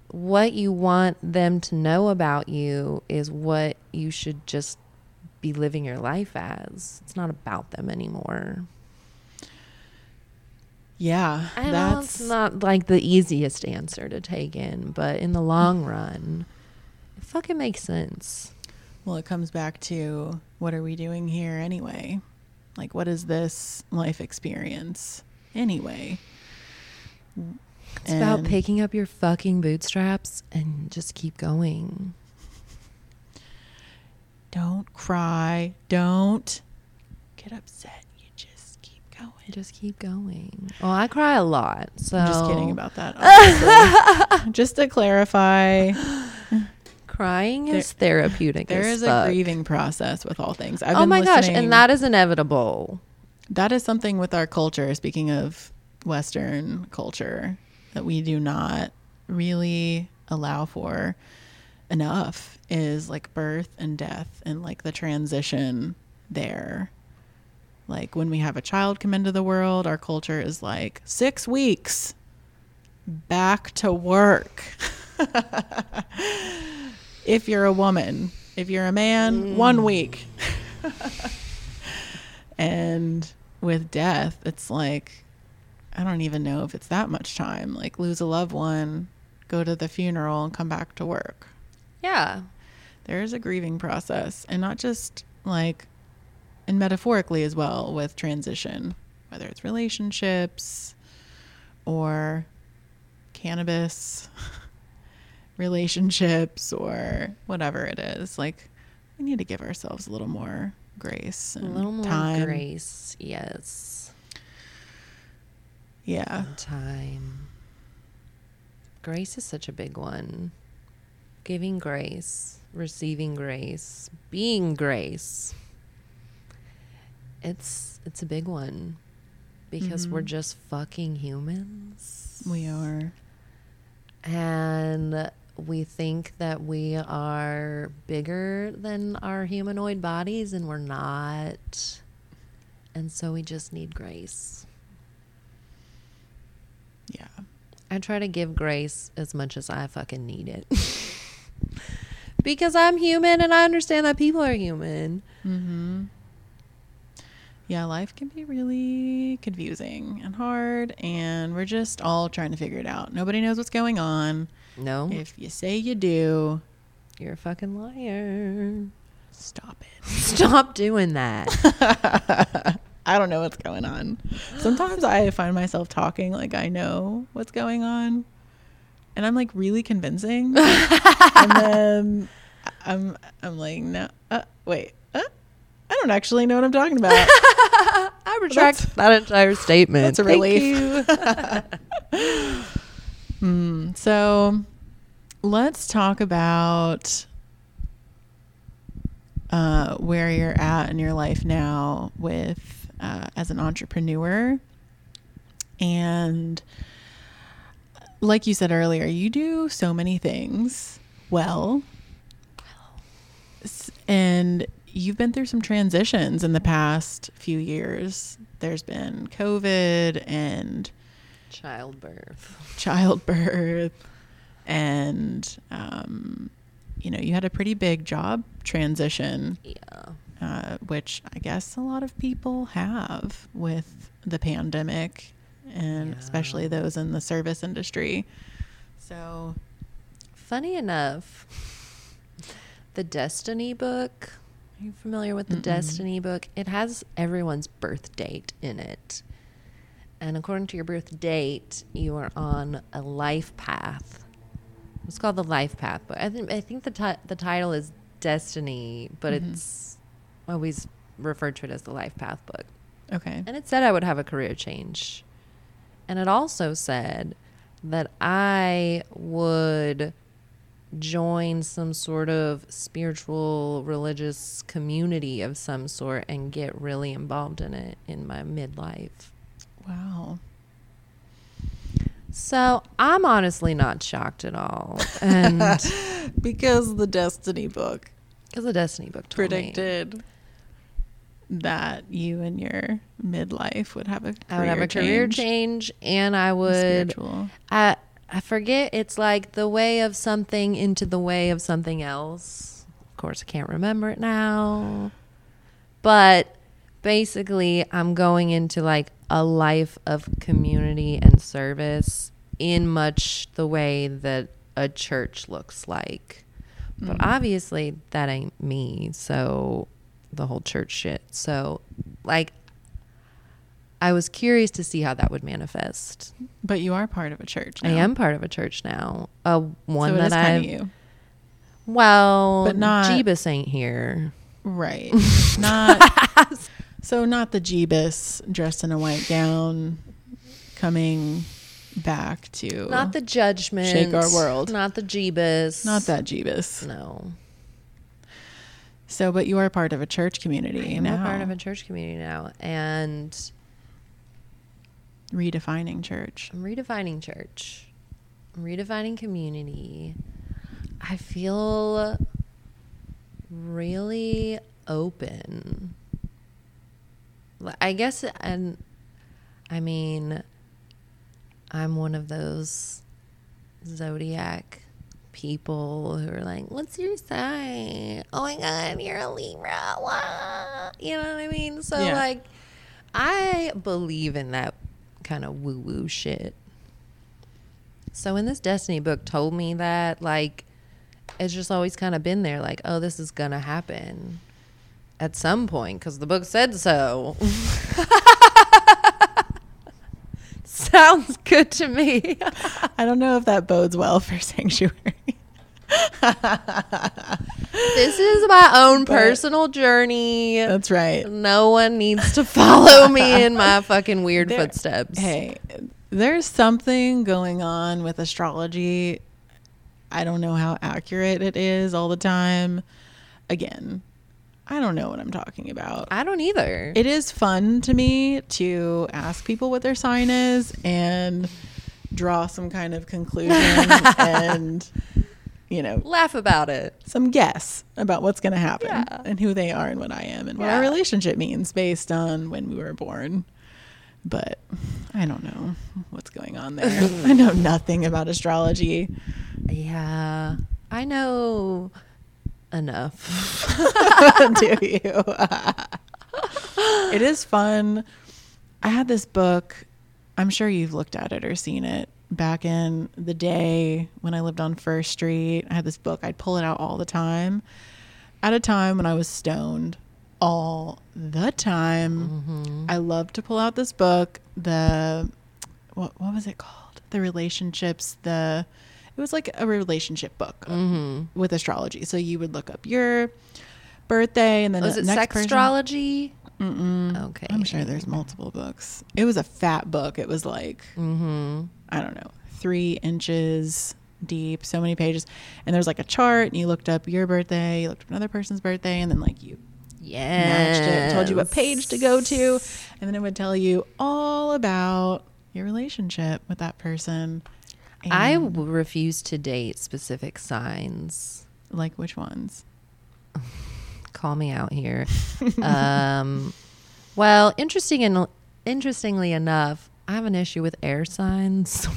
What you want them to know about you is what you should just be living your life as. It's not about them anymore. Yeah, I know that's it's not like the easiest answer to take in, but in the long run, fucking makes sense. well. It comes back to what are we doing here anyway? Like, what is this life experience anyway? It's about picking up your fucking bootstraps and just keep going. Don't cry. Don't get upset. You just keep going. Just keep going. Well, I cry a lot, so I'm just kidding about that. just to clarify, crying There- is therapeutic. There is fuck. a grieving process with all things. I've Oh been my gosh, and that is inevitable. that is something with our culture. Speaking of Western culture, that we do not really allow for enough is like birth and death and like the transition there. Like when we have a child come into the world, our culture is like six weeks back to work. if you're a woman, if you're a man, mm. one week. and with death, it's like, I don't even know if it's that much time. Like, lose a loved one, go to the funeral, and come back to work. Yeah. There is a grieving process, and not just like, and metaphorically as well with transition, whether it's relationships or cannabis relationships or whatever it is. Like, we need to give ourselves a little more grace A little more time. grace. Yes. Yeah. And time. Grace is such a big one. Giving grace, receiving grace, being grace. It's it's a big one because we're mm-hmm. just fucking humans. We are. and we think that we are bigger than our humanoid bodies and we're not and so we just need grace Yeah. i try to give grace as much as i fucking need it because i'm human and i understand that people are human Mm-hmm. Yeah, life can be really confusing and hard, and we're just all trying to figure it out. Nobody knows what's going on. No If you say you do, you're a fucking liar stop it. stop doing that I don't know what's going on. Sometimes I find myself talking like I know what's going on, and I'm like really convincing, and then I'm I'm like no, uh, wait, uh, I don't actually know what I'm talking about. i retract that entire statement that's a Thank relief. Hmm, so let's talk about uh, where you're at in your life now with uh, as an entrepreneur. And like you said earlier you do so many things well. And you've been through some transitions in the past few years. There's been covid and childbirth childbirth and um, you know you had a pretty big job transition yeah uh, which i guess a lot of people have with the pandemic and Yeah. especially those in the service industry so Funny enough, the Destiny book. Are you familiar with the Destiny book? It has everyone's birth date in it. And according to your birth date, you are on a life path. It's called the Life Path book. I think I think the ti- the title is Destiny, but mm-hmm. it's always referred to it as the Life Path book. okay And it said I would have a career change. And it also said that I would join some sort of spiritual religious community of some sort and get really involved in it in my midlife. Wow So I'm honestly not shocked at all. And because the Destiny book because the Destiny book told me. predicted that you in your midlife would have a career I would have a career change and I would Spiritual. I I forget it's like the way of something into the way of something else. Of course I can't remember it now. But basically I'm going into like a life of community and service in much the way that a church looks like. But obviously that ain't me. So the whole church shit. So like I was curious to see how that would manifest. But you are part of a church. I am part of a church now. Uh, one so that I well, But not- Jeebus ain't here. Right. Not so not the Jeebus dressed in a white gown coming back to Not the judgment. Shake our world. Not the Jeebus. not that Jeebus. No. So but you are part of a church community I'm now. part of a church community now, and redefining church. I'm redefining church. I'm redefining community. I feel really open. I guess, and I mean, I'm one of those zodiac people who are like, "What's your sign? Oh my god, you're a Libra!" Wah. You know what I mean? So Yeah. like, I believe in that kind of woo woo shit. So when this Destiny book told me that, like, it's just always kind of been there, like, oh, this is gonna happen at some point because the book said so. Sounds good to me. I don't know if that bodes well for sanctuary. this is my own But- personal journey. That's right. No one needs to follow me in my fucking weird There- footsteps. Hey, there's something going on with astrology. I don't know how accurate it is all the time. Again, I don't know what I'm talking about. I don't either. It is fun to me to ask people what their sign is and draw some kind of conclusion and, you know, Laugh about it. some guess about what's going to happen Yeah. and who they are and what I am and what Yeah. our relationship means based on when we were born. But I don't know what's going on there. I know nothing about astrology. Yeah, I know enough. do you? it is fun. I had this book. I'm sure you've looked at it or seen it back in the day when I lived on First Street. I had this book. I'd pull it out all the time. At a time when I was stoned all the time. Mm-hmm. I loved to pull out this book. The what what was it called? The relationships. The it was like a relationship book with astrology. So you would look up your birthday and then Was the it next sextrology? Okay. I'm sure there's multiple books. It was a fat book. It was like Mm-hmm. I don't know, three inches deep, so many pages. And there's like a chart, and you looked up your birthday, you looked up another person's birthday, and then like you Yeah. matched it, told you what page to go to, and then it would tell you all about your relationship with that person. I And, refuse to date specific signs. like which ones? Call me out here. um, well, interesting and interestingly enough, I have an issue with air signs.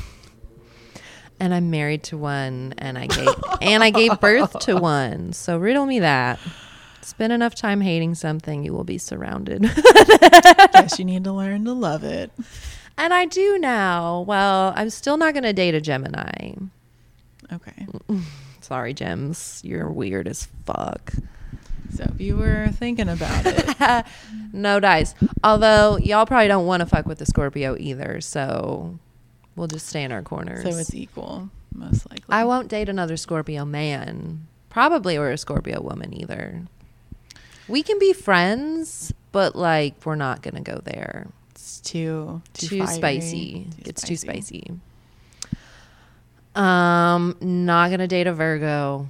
And I'm married to one, and I gave and I gave birth to one. So riddle me that. Spend enough time hating something, you will be surrounded. Guess you need to learn to love it. And I do now. Well, I'm still not going to date a Gemini. Okay. Sorry, Gems. You're weird as fuck. So if you were thinking about it, No dice. Although y'all probably don't want to fuck with the Scorpio either, so we'll just stay in our corners. so it's equal, most likely. I won't date another Scorpio man, probably or a Scorpio woman either. We can be friends, but like we're not gonna go there. It's too Too, too, spicy. too it's too spicy. Um, not gonna date a Virgo.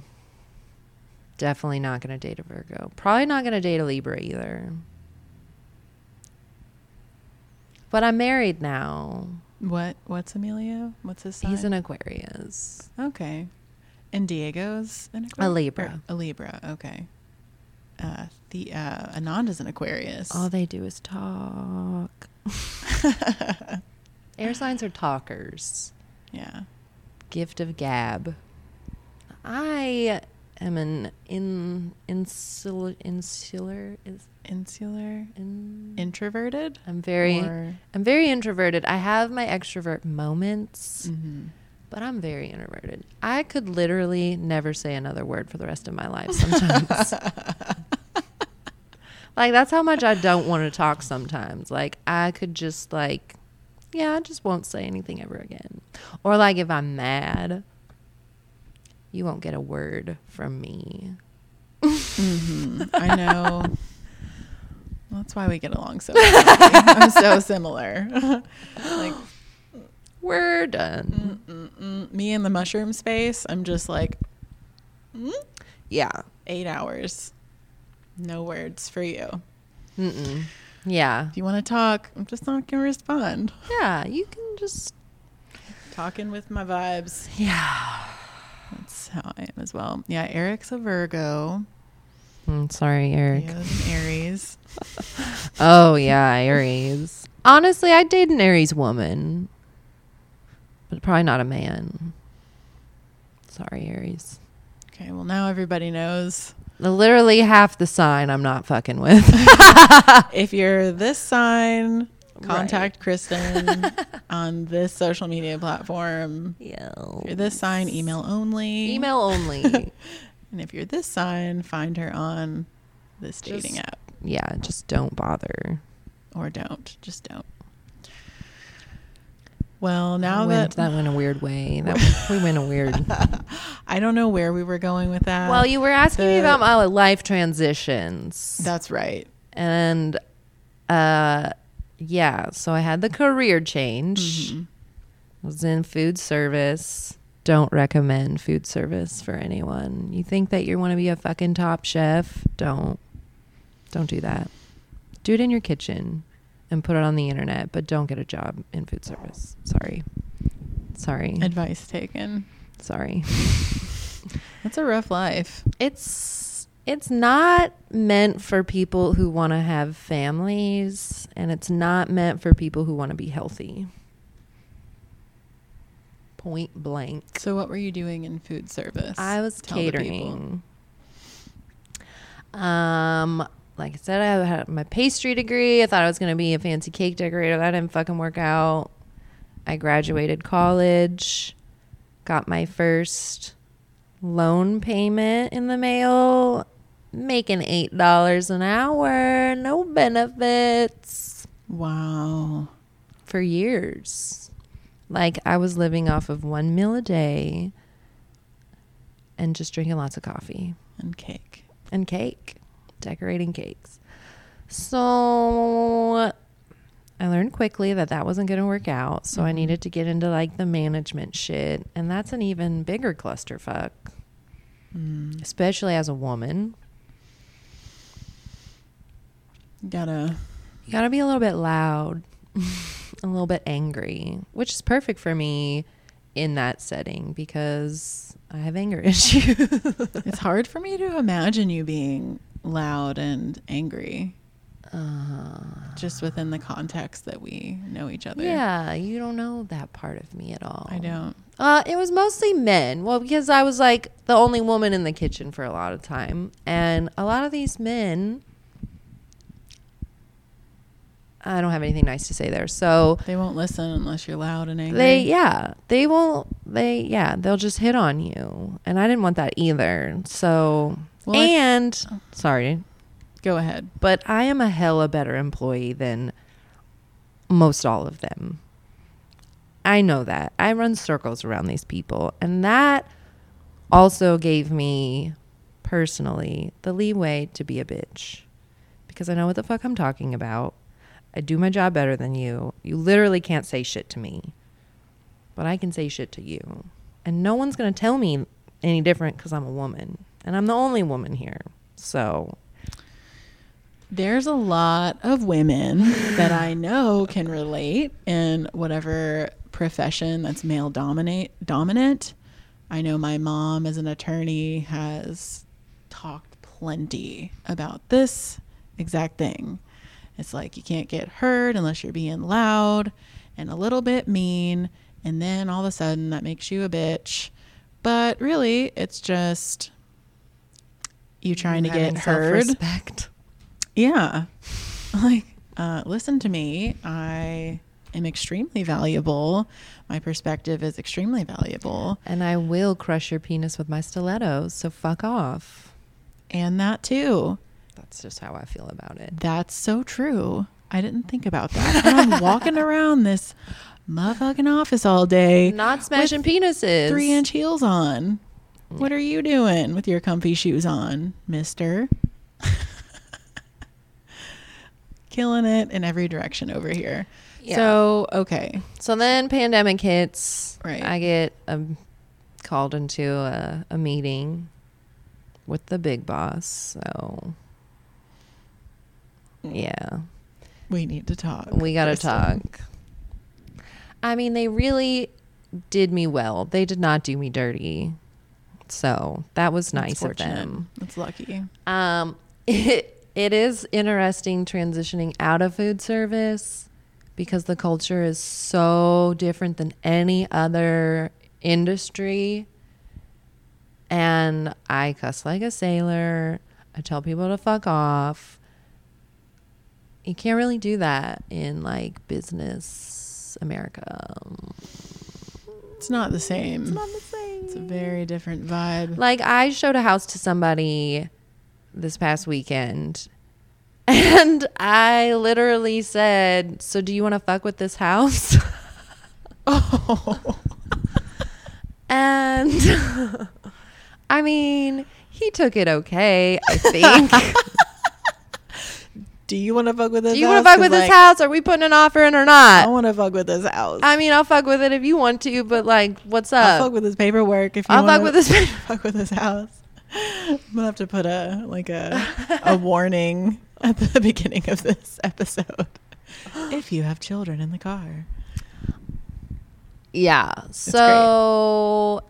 Definitely not gonna date a Virgo. Probably not gonna date a Libra either. But I'm married now. What? What's Emilio? What's his sign? He's an Aquarius. okay. And Diego's an A Libra. Or A Libra. Okay. Uh, the uh, Ananda's an Aquarius. All they do is talk. Air signs are talkers. yeah. Gift of gab. I am an in insular insular is Insular. in, Introverted. I'm very Or- I'm very introverted. I have my extrovert moments, Mhm. But I'm very introverted. I could literally never say another word for the rest of my life sometimes. like that's how much I don't want to talk sometimes. Like I could just like yeah, I just won't say anything ever again. Or like if I'm mad, you won't get a word from me. Mhm. I know. That's why we get along so well. I'm so similar. like We're done. mm, me in the mushroom space, I'm just like mm, Yeah. eight hours. No words for you. Mm-mm. Yeah. If you want to talk, I'm just not gonna respond. Yeah, you can just Talking with my vibes. yeah. That's how I am as well. Yeah, Eric's a Virgo. Mm, sorry, Eric. Leo's an Aries. Oh yeah, Aries. Honestly, I'd date an Aries woman, but probably not a man. Sorry, Aries. Okay, well now everybody knows. Literally half the sign I'm not fucking with. If you're this sign, contact Kristen on this social media platform. yeah. If you're this sign, email only. Email only. And if you're this sign, find her on this dating app. yeah, just don't bother. Or don't. Just don't. Well, now That went, that, that went a weird way. That we went a weird. I don't know where we were going with that. well, you were asking me about my life transitions. That's right. and uh yeah so i had the career change Mm-hmm. I was in food service don't recommend food service for anyone you think that you want to be a fucking top chef don't don't do that do it in your kitchen and put it on the internet but don't get a job in food service. Sorry. Sorry. Advice taken. sorry. That's a rough life. it's it's not meant for people who want to have families and it's not meant for people who want to be healthy. Point blank. So, what were you doing in food service? i was Tell catering. Um like i said i had my pastry degree i thought i was going to be a fancy cake decorator that didn't fucking work out i graduated college got my first loan payment in the mail, making eight dollars an hour, no benefits Wow. for years. Like I was living off of one meal a day and just drinking lots of coffee And cake. and cake, decorating cakes. So I learned quickly that that wasn't going to work out. So I mm-hmm. needed to get into like the management shit. And that's an even bigger clusterfuck, mm. especially as a woman. Gotta. You got to be a little bit loud, a little bit angry, which is perfect for me in that setting because I have anger issues. It's hard for me to imagine you being loud and angry. Uh, Just within the context that we know each other. yeah, you don't know that part of me at all. I don't. Uh, it was mostly men. Well, because I was like the only woman in the kitchen for a lot of time, and a lot of these men. I don't have anything nice to say there. So They won't listen unless you're loud and angry. they, yeah, they will. They, yeah, they'll just hit on you, and I didn't want that either. So, Well, I- and oh, sorry, Go ahead. but I am a hell hella better employee than most all of them. I know that. I run circles around these people. And that also gave me personally the leeway to be a bitch because I know what the fuck I'm talking about. I do my job better than you. You literally can't say shit to me, but I can say shit to you. And no one's going to tell me any different because I'm a woman. And I'm the only woman here. So There's a lot of women that I know can relate in whatever profession that's male dominate dominant. I know my mom as an attorney has talked plenty about this exact thing. It's like you can't get heard unless you're being loud and a little bit mean, and then all of a sudden that makes you a bitch. But really, it's just you trying to get heard. self-respect. Yeah. Like, uh, listen to me. I am extremely valuable. My perspective is extremely valuable. And I will crush your penis with my stilettos, so fuck off. And that too. That's just how I feel about it. That's so true. I didn't think about that. And I'm walking around this motherfucking office all day, Not smashing penises. three inch heels on. What are you doing with your comfy shoes on, mister? Killing it in every direction over here. Yeah. So, okay. So then pandemic hits. Right. I get um, called into a, a meeting with the big boss. So yeah, We need to talk. we got to talk. I mean, they really did me well. They did not do me dirty. So that was nice of them. That's lucky. Um, it, it is interesting transitioning out of food service because the culture is so different than any other industry. And I cuss like a sailor. I tell people to fuck off. You can't really do that in like business America. It's not the same. It's, Not the same. It's a very different vibe. Like I showed a house to somebody this past weekend and I literally said, "So do you want to fuck with this house?" Oh, and I mean, he took it okay, I think. Do you want to fuck with this? do you want house? to fuck with this house? Are we putting an offer in or not? I want to fuck with this house. I mean, I'll fuck with it if you want to, but like, what's up? I'll fuck with this paperwork if you I'll fuck with this. fuck with this house. I'm gonna have to put a like a a warning at the beginning of this episode. If you have children in the car. Yeah. So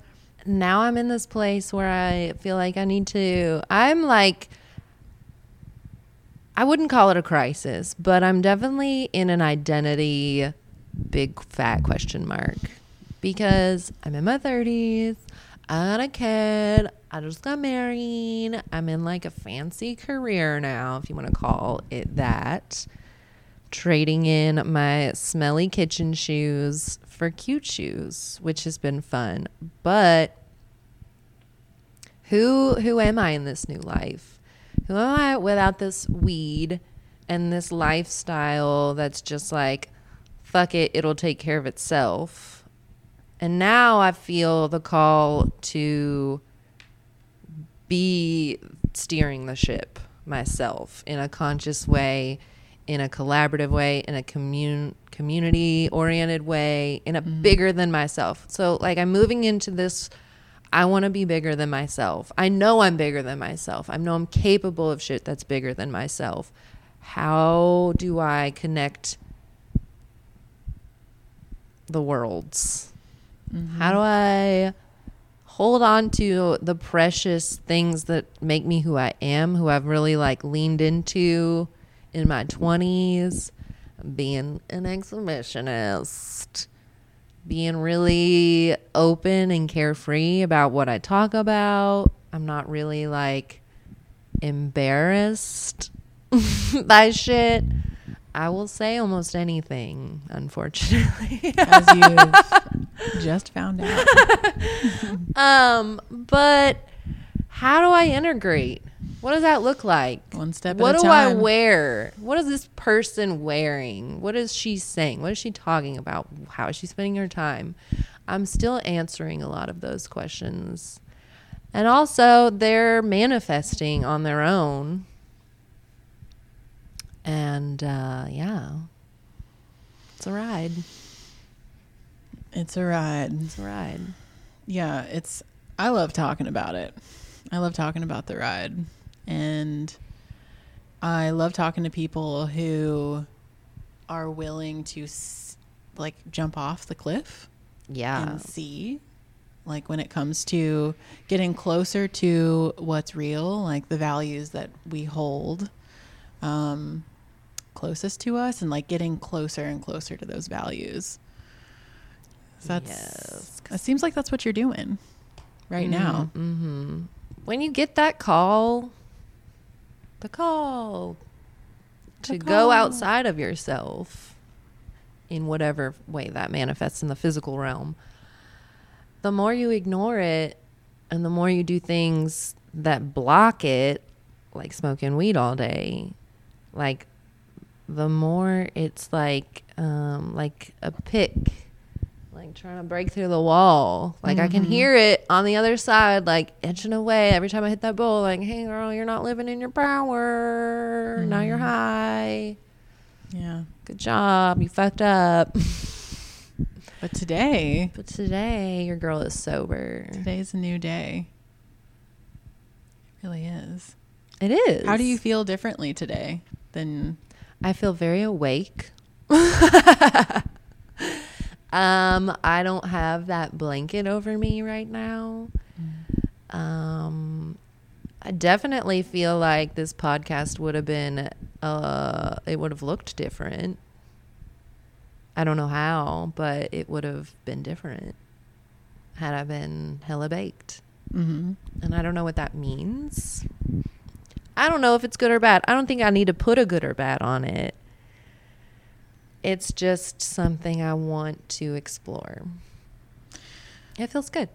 now I'm in this place where I feel like I need to. I'm like, I wouldn't call it a crisis, but I'm definitely in an identity big fat question mark because I'm in my 30s. I got a kid. I just got married. I'm in like a fancy career now, if you want to call it that trading in my smelly kitchen shoes for cute shoes, which has been fun. But who who am I in this new life? Who am I without this weed and this lifestyle that's just like fuck it, it'll take care of itself. And now I feel the call to be steering the ship myself in a conscious way, in a collaborative way, in a commun- community oriented way, in a mm-hmm. bigger than myself. So, like, I'm moving into this. I want to be bigger than myself. I know I'm bigger than myself. I know I'm capable of shit that's bigger than myself. How do I connect the worlds? How do mm-hmm. I hold on to the precious things that make me who I am, who I've really like leaned into in my 20s, being an exhibitionist, being really open and carefree about what I talk about. I'm not really like embarrassed by shit. I will say almost anything, unfortunately. As you just found out. Um, but how do I integrate? What does that look like? One step what at a do I time. wear? What is this person wearing? What is she saying? What is she talking about? How is she spending her time? I'm still answering a lot of those questions. And also, they're manifesting on their own. And uh, yeah, it's a ride. It's a ride. It's a ride. Yeah, it's I love talking about it. I love talking about the ride. And I love talking to people who are willing to like jump off the cliff Yeah. and see like when it comes to getting closer to what's real like the values that we hold um closest to us and like getting closer and closer to those values so that's Yes. it seems like that's what you're doing right now Mm-hmm. When you get that call, the call. To go outside of yourself in whatever way that manifests in the physical realm, the more you ignore it and the more you do things that block it, like smoking weed all day, like the more it's like um, like a pick like trying to break through the wall. Like I can mm-hmm. hear it on the other side, like itching away every time I hit that bowl. Like, hey girl, you're not living in your power. Now you're mm-hmm. high. yeah Good job. You fucked up. but today but today, your girl is sober. today's a new day it really is It is. how do you feel differently today than I feel very awake. um, I don't have that blanket over me right now. Um, I definitely feel like this podcast would have been, uh, it would have looked different. I don't know how, but it would have been different had I been hella baked. mm-hmm. And I don't know what that means. I don't know if it's good or bad. I don't think I need to put a good or bad on it. It's just something I want to explore. It feels good.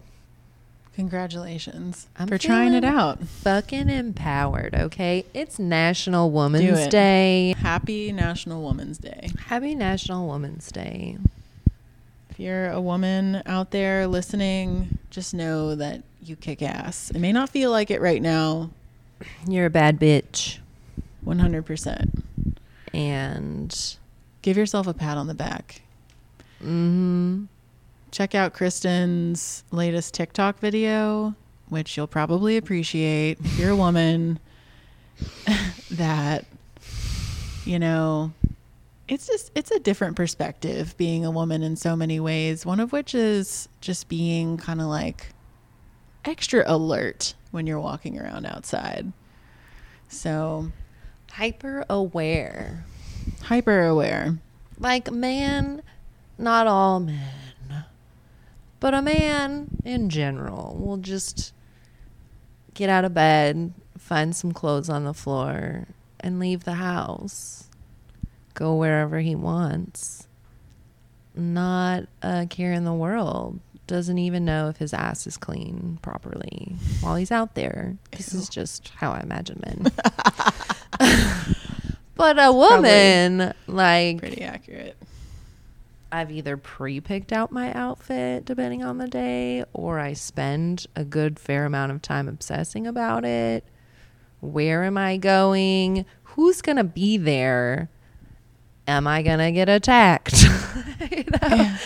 congratulations I'm for trying it out Fucking empowered, okay? It's National Do Women's it. Day. happy national women's day Happy National Women's Day. If you're a woman out there listening, just know that you kick ass. It may not feel like it right now, You're a bad bitch. 100%. And Give yourself a pat on the back. mm, Check out Kristen's latest TikTok video, which you'll probably appreciate if you're a woman that you know, it's just it's a different perspective being a woman in so many ways. One of which is just being kind of like extra alert when you're walking around outside. So, hyper aware. Hyper aware. like man, not all men, but a man in general will just get out of bed, find some clothes on the floor, and leave the house. Go wherever he wants. Not a care in the world. Doesn't even know if his ass is clean properly while he's out there. This is just how I imagine men. but a woman, like, Pretty accurate. I've either pre picked out my outfit depending on the day, or I spend a good fair amount of time obsessing about it. Where am I going? Who's going to be there? Am I going to get attacked? You know?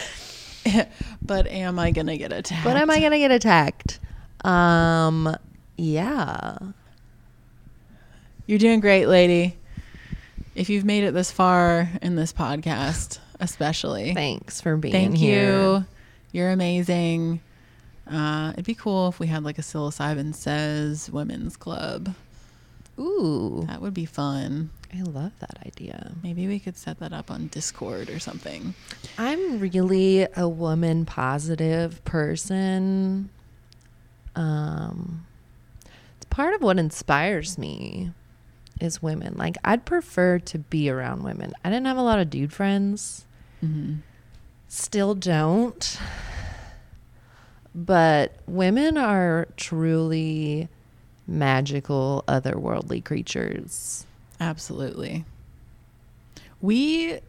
but am I gonna get attacked? But am I going to get attacked? Um, yeah. You're doing great, lady. If you've made it this far in this podcast, especially, Thanks for being here. thank here. you. You're amazing. Uh, it'd be cool if we had like a psilocybin says women's club. Ooh, That would be fun. I love that idea. Maybe we could set that up on Discord or something. I'm really a woman positive person. Um it's part of what inspires me is women. Like I'd prefer to be around women. I didn't have a lot of dude friends. Mm-hmm. Still don't. But women are truly magical otherworldly creatures. Absolutely. We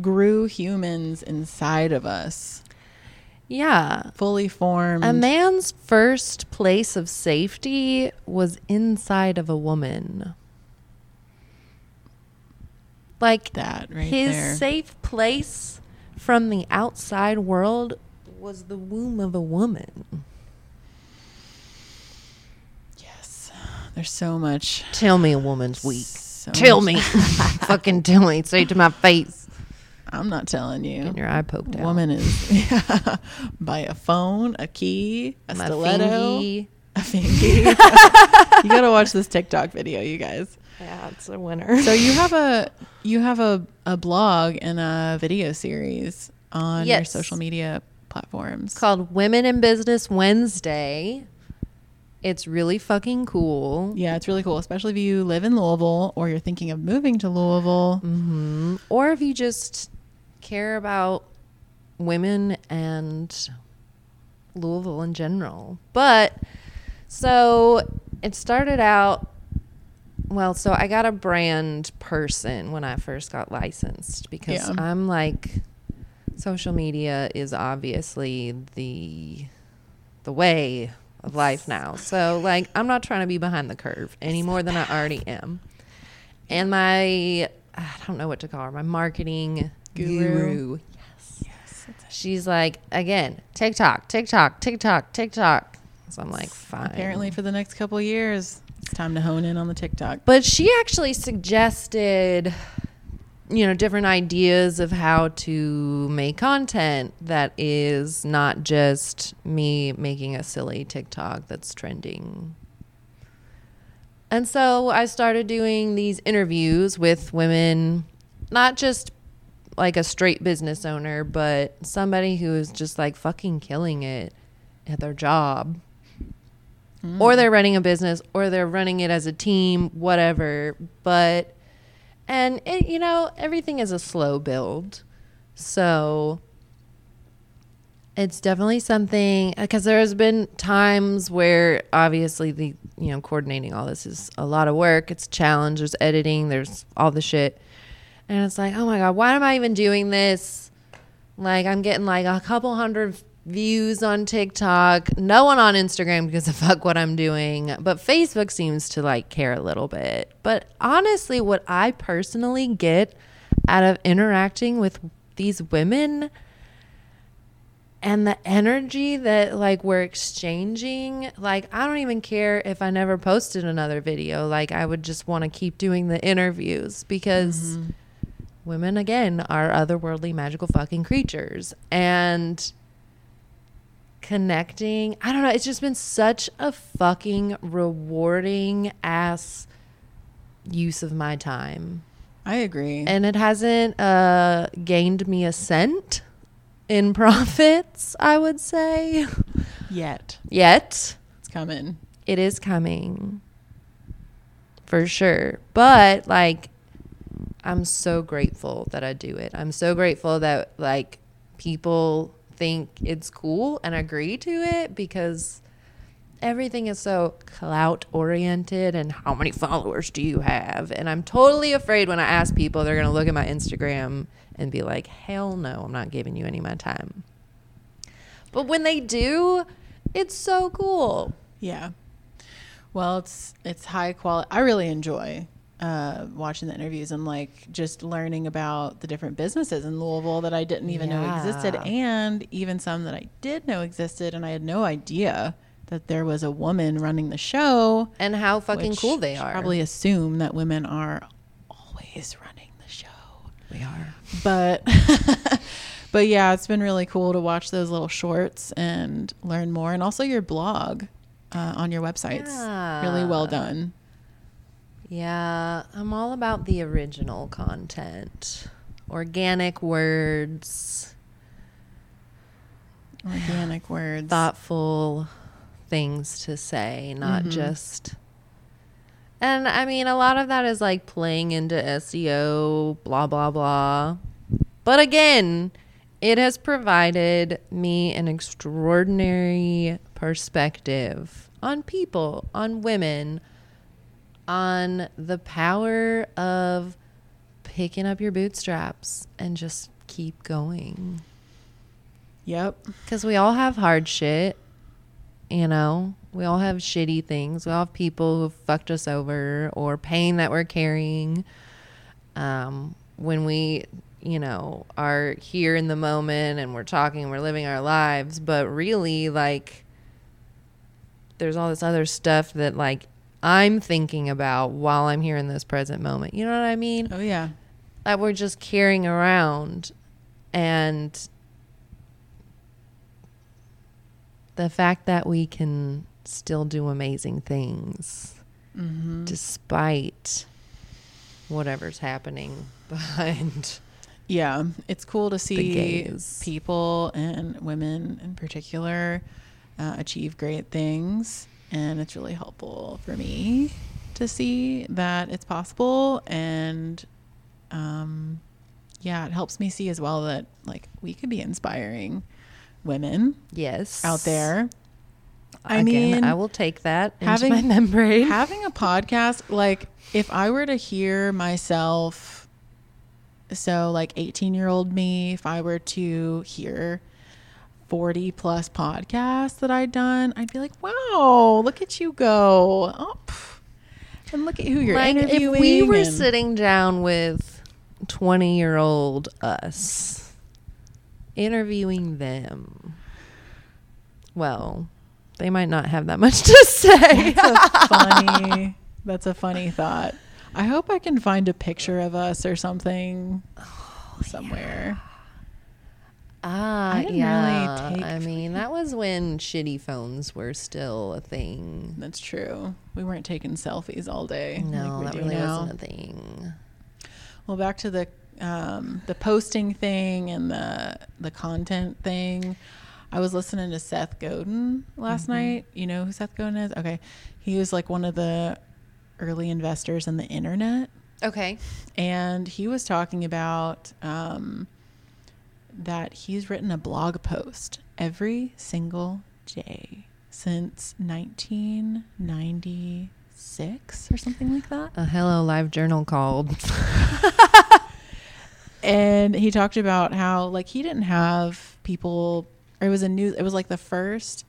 grew humans inside of us, Yeah. fully formed. A man's first place of safety was inside of a woman. Like that right his there. safe place from the outside world was the womb of a woman. yes. There's so much Tell me a woman's weak. So Tell much- me. Fucking tell me. Say it to my face. I'm not telling you. Getting your eye poked out. Woman is yeah, buy a phone, a key, a My stiletto, fingy. a fingy. you gotta watch this TikTok video, you guys. Yeah, it's a winner. So you have a you have a, a blog and a video series on your social media platforms. It's called Women in Business Wednesday. It's really fucking cool. yeah, it's really cool, especially if you live in Louisville or you're thinking of moving to Louisville. Mm-hmm. Or if you just care about women and Louisville in general. But so it started out well, so I got a brand person when I first got licensed because Yeah. I'm like social media is obviously the the way of life now. So like I'm not trying to be behind the curve any more than I already am. And my I don't know what to call her, my marketing Guru. guru. Yes. She's like, again, TikTok, TikTok, TikTok, TikTok. So I'm like, fine. Apparently, for the next couple of years, it's time to hone in on the TikTok. But she actually suggested, you know, different ideas of how to make content that is not just me making a silly TikTok that's trending. And so I started doing these interviews with women, not just like a straight business owner, but somebody who is just like fucking killing it at their job or they're running a business or they're running it as a team whatever. But and it, you know everything is a slow build. So it's definitely something uh, because there's been times where obviously the you know coordinating all this is a lot of work. It's a challenge there's editing there's all the shit. And it's like oh my god why am i even doing this? Like i'm getting like a couple hundred views on tiktok no one on instagram because of fuck what i'm doing but facebook seems to like care a little bit. But honestly what i personally get out of interacting with these women and the energy that like we're exchanging like i don't even care if i never posted another video. Like i would just want to keep doing the interviews because mm-hmm. women again are otherworldly magical fucking creatures. And connecting i don't know it's just been such a fucking rewarding ass use of my time I agree. and it hasn't uh, gained me a cent in profits, I would say. Yet Yet. it's coming. It is coming for sure. But like, I'm so grateful that I do it. I'm so grateful that like people think it's cool and agree to it because everything is so clout oriented and how many followers do you have? And I'm totally afraid when I ask people, they're going to look at my Instagram and be like, hell no, I'm not giving you any of my time. But when they do, it's so cool. Yeah. Well, it's it's high quality. I really enjoy uh, watching the interviews and like just learning about the different businesses in Louisville that I didn't even know existed, and even some that I did know existed, and I had no idea that there was a woman running the show. And how fucking cool they are. Probably assume that women are always running the show. we are. but but yeah it's been really cool to watch those little shorts and learn more and also your blog uh, on your websites really well done Yeah, I'm all about the original content, organic words, organic words thoughtful things to say, not Mm-hmm. just. And I mean, a lot of that is like playing into SEO, blah, blah, blah. But again, it has provided me an extraordinary perspective on people, on women, on the power of picking up your bootstraps and just keep going. yep Because we all have hard shit, you know? We all have shitty things. We all have people who fucked us over or pain that we're carrying. Um, when we, you know, are here in the moment and we're talking, and we're living our lives, but really, like, there's all this other stuff that, like, I'm thinking about while I'm here in this present moment. You know what I mean? Oh yeah. That we're just carrying around and the fact that we can still do amazing things Mm-hmm. despite whatever's happening behind. Yeah, it's cool to see people and women in particular uh, achieve great things, and it's really helpful for me to see that it's possible. And um, yeah, it helps me see as well that like we could be inspiring women Yes. out there. I Again, mean, I will take that having- my membrane. having a podcast like if i were to hear myself so like 18 year old me if i were to hear 40 plus podcasts that i'd done i'd be like wow look at you go oh, and look at who you're like if we were sitting down with 20 year old us interviewing them well they might not have that much to say. That's a funny that's a funny thought. I hope i can find a picture of us or something oh, somewhere ah I really yeah take- i mean that was when shitty phones were still a thing that's true we weren't taking selfies all day no like that really now. wasn't a thing Well, back to the um, the posting thing and the the content thing. I was listening to Seth Godin last Mm-hmm. night. You know who Seth Godin is? Okay, he was like one of the early investors in the internet, okay and he was talking about um, that he's written a blog post every single day since 1996 or something like that. a hello live journal called. And he talked about how like he didn't have people or it was a news it was like the first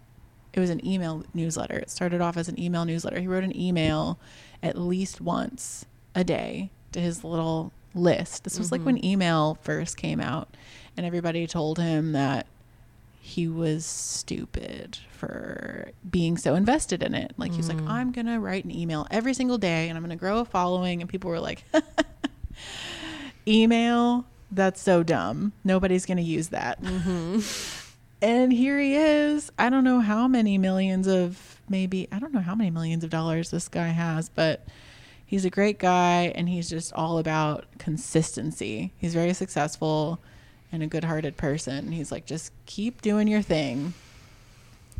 it was an email newsletter. It started off as an email newsletter. He wrote an email at least once a day to his little list. This was like mm-hmm. when email first came out and everybody told him that he was stupid for being so invested in it. Like he was like mm. i'm gonna write an email every single day and i'm gonna grow a following and people were like email? That's so dumb. Nobody's going to use that. Mm-hmm. And here he is. I don't know how many millions of maybe i don't know how many millions of dollars this guy has but he's a great guy and he's just all about consistency. He's very successful and a good-hearted person he's like just keep doing your thing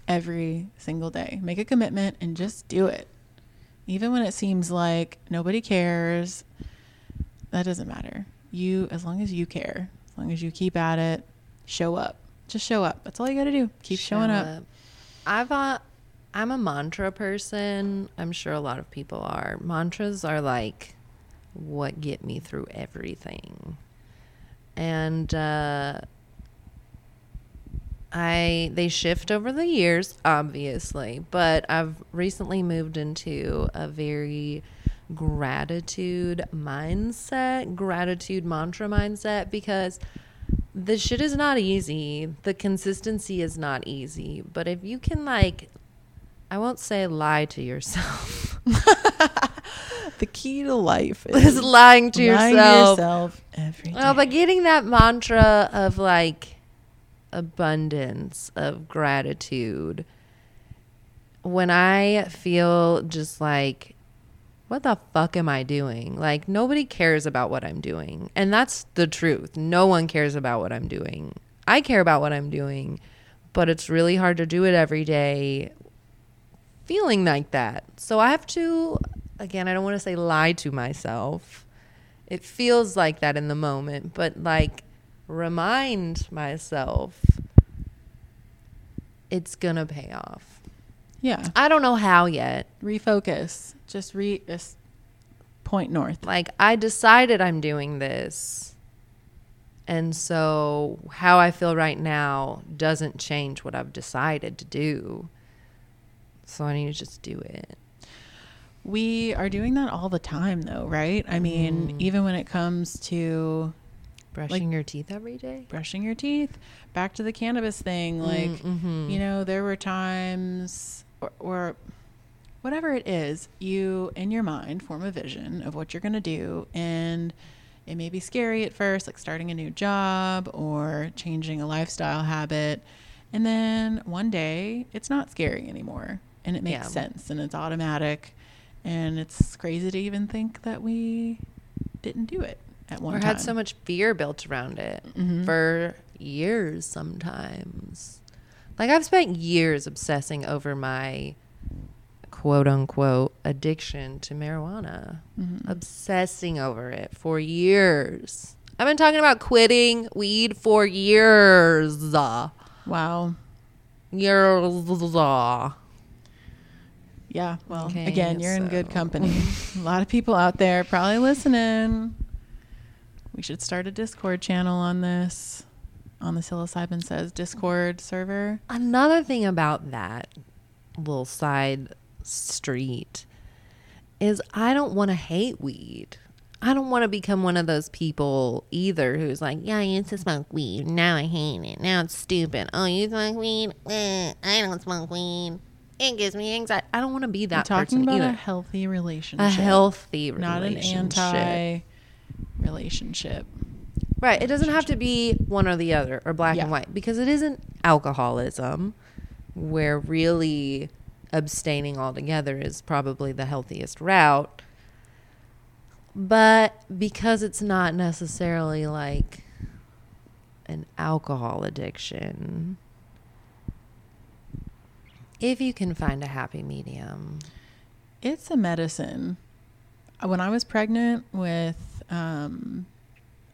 every single day make a commitment and just do it even when it seems like nobody cares that doesn't matter. You, as long as you care, as long as you keep at it, show up. Just show up. That's all you got to do. Keep showing Show up. I've uh, I'm a mantra person. I'm sure a lot of people are. Mantras are like what get me through everything. And uh I they shift over the years, obviously, but I've recently moved into a very gratitude mindset, gratitude mantra mindset because the shit is not easy. The consistency is not easy. But if you can like I won't say lie to yourself. The key to life is is lying to lying yourself. yourself every day. Well, but getting that mantra of like abundance, of gratitude. When I feel just like, what the fuck am I doing? Like, nobody cares about what I'm doing. And that's the truth. No one cares about what I'm doing. I care about what I'm doing, but it's really hard to do it every day feeling like that. So I have to, again, I don't want to say lie to myself it feels like that in the moment, but like remind myself it's gonna pay off. yeah. I don't know how yet. Refocus. Just re just point north. Like I decided I'm doing this. And so how I feel right now doesn't change what I've decided to do. So I need to just do it. We are doing that all the time, though, right? I mean, Mm. even when it comes to Brushing your teeth every day? brushing your teeth, back to the cannabis thing. Like, mhm. you know, there were times or, or whatever it is, you in your mind form a vision of what you're going to do. And it may be scary at first, like starting a new job or changing a lifestyle habit. And then one day it's not scary anymore and it makes Yeah. sense and it's automatic. And it's crazy to even think that we didn't do it at one or time. had so much fear built around it Mhm. for years sometimes. Like I've spent years obsessing over my quote unquote addiction to marijuana. Mm-hmm. Obsessing over it for years. I've been talking about quitting weed for years. wow. Years. Yeah. Well, Okay, again, you're in good company. a lot of people out there probably listening. We should start a Discord channel on this, on the Psilocybin Says Discord server. Another thing about that little side street is I don't want to hate weed. I don't want to become one of those people either who's like, yeah, I used to smoke weed. Now I hate it. Now it's stupid. Oh, you smoke weed? Eh, I don't smoke weed. It gives me anxiety. I don't want to be We're that talking person about either. a healthy relationship, A healthy relationship. not an anti relationship. Right. It doesn't have to be one or the other or black Yeah. and white because it isn't alcoholism where really abstaining altogether is probably the healthiest route. But because it's not necessarily like an alcohol addiction, if you can find a happy medium, It's a medicine. Uh, When I was pregnant with um,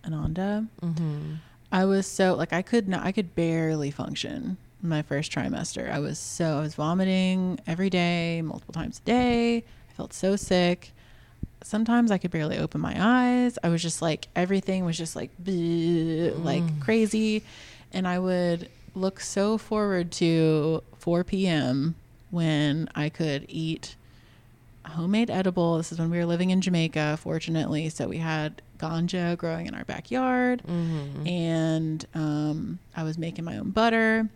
Ananda, mm-hmm. I was so like I could not I could barely function in my first trimester. I was so I was vomiting every day, multiple times a day. I felt so sick. Sometimes I could barely open my eyes. I was just like everything was just like bleh, like crazy and I would look so forward to 4 p.m. when I could eat homemade edible. This is when we were living in Jamaica, fortunately. So we had ganja growing in our backyard, and um, I was making my own butter,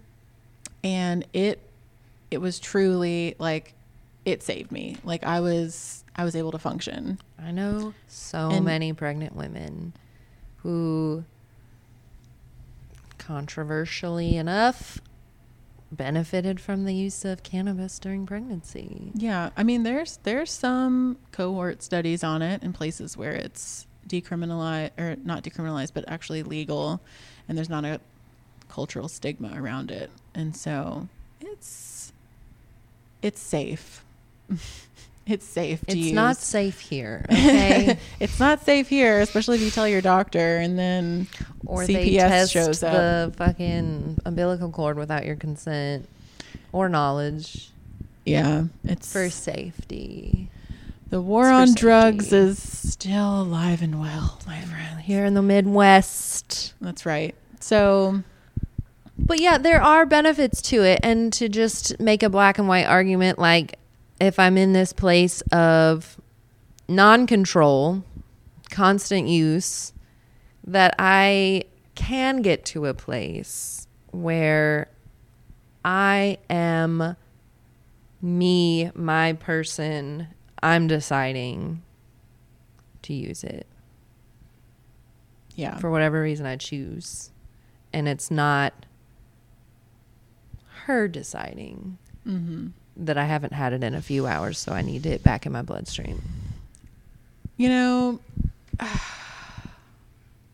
and it it was truly like it saved me. Like I was I was able to function. I know so And- many pregnant women who, controversially enough, benefited from the use of cannabis during pregnancy. Yeah, I mean, there's there's some cohort studies on it in places where it's decriminalized or not decriminalized, but actually legal, and there's not a cultural stigma around it, and so it's it's safe. it's safe. It's use. not safe here, okay? it's not safe here, especially if you tell your doctor, and then or CPS they test shows up. the fucking umbilical cord without your consent or knowledge yeah, it's for safety. the war it's on drugs is still alive and well, my friend. Here in the Midwest. That's right. So But yeah, there are benefits to it. And to just make a black and white argument, like if I'm in this place of non control, constant use, that I can get to a place where I am me, my person, I'm deciding to use it. Yeah, for whatever reason I choose. And it's not her deciding. Hmm that I haven't had it in a few hours, so I need it back in my bloodstream. you know,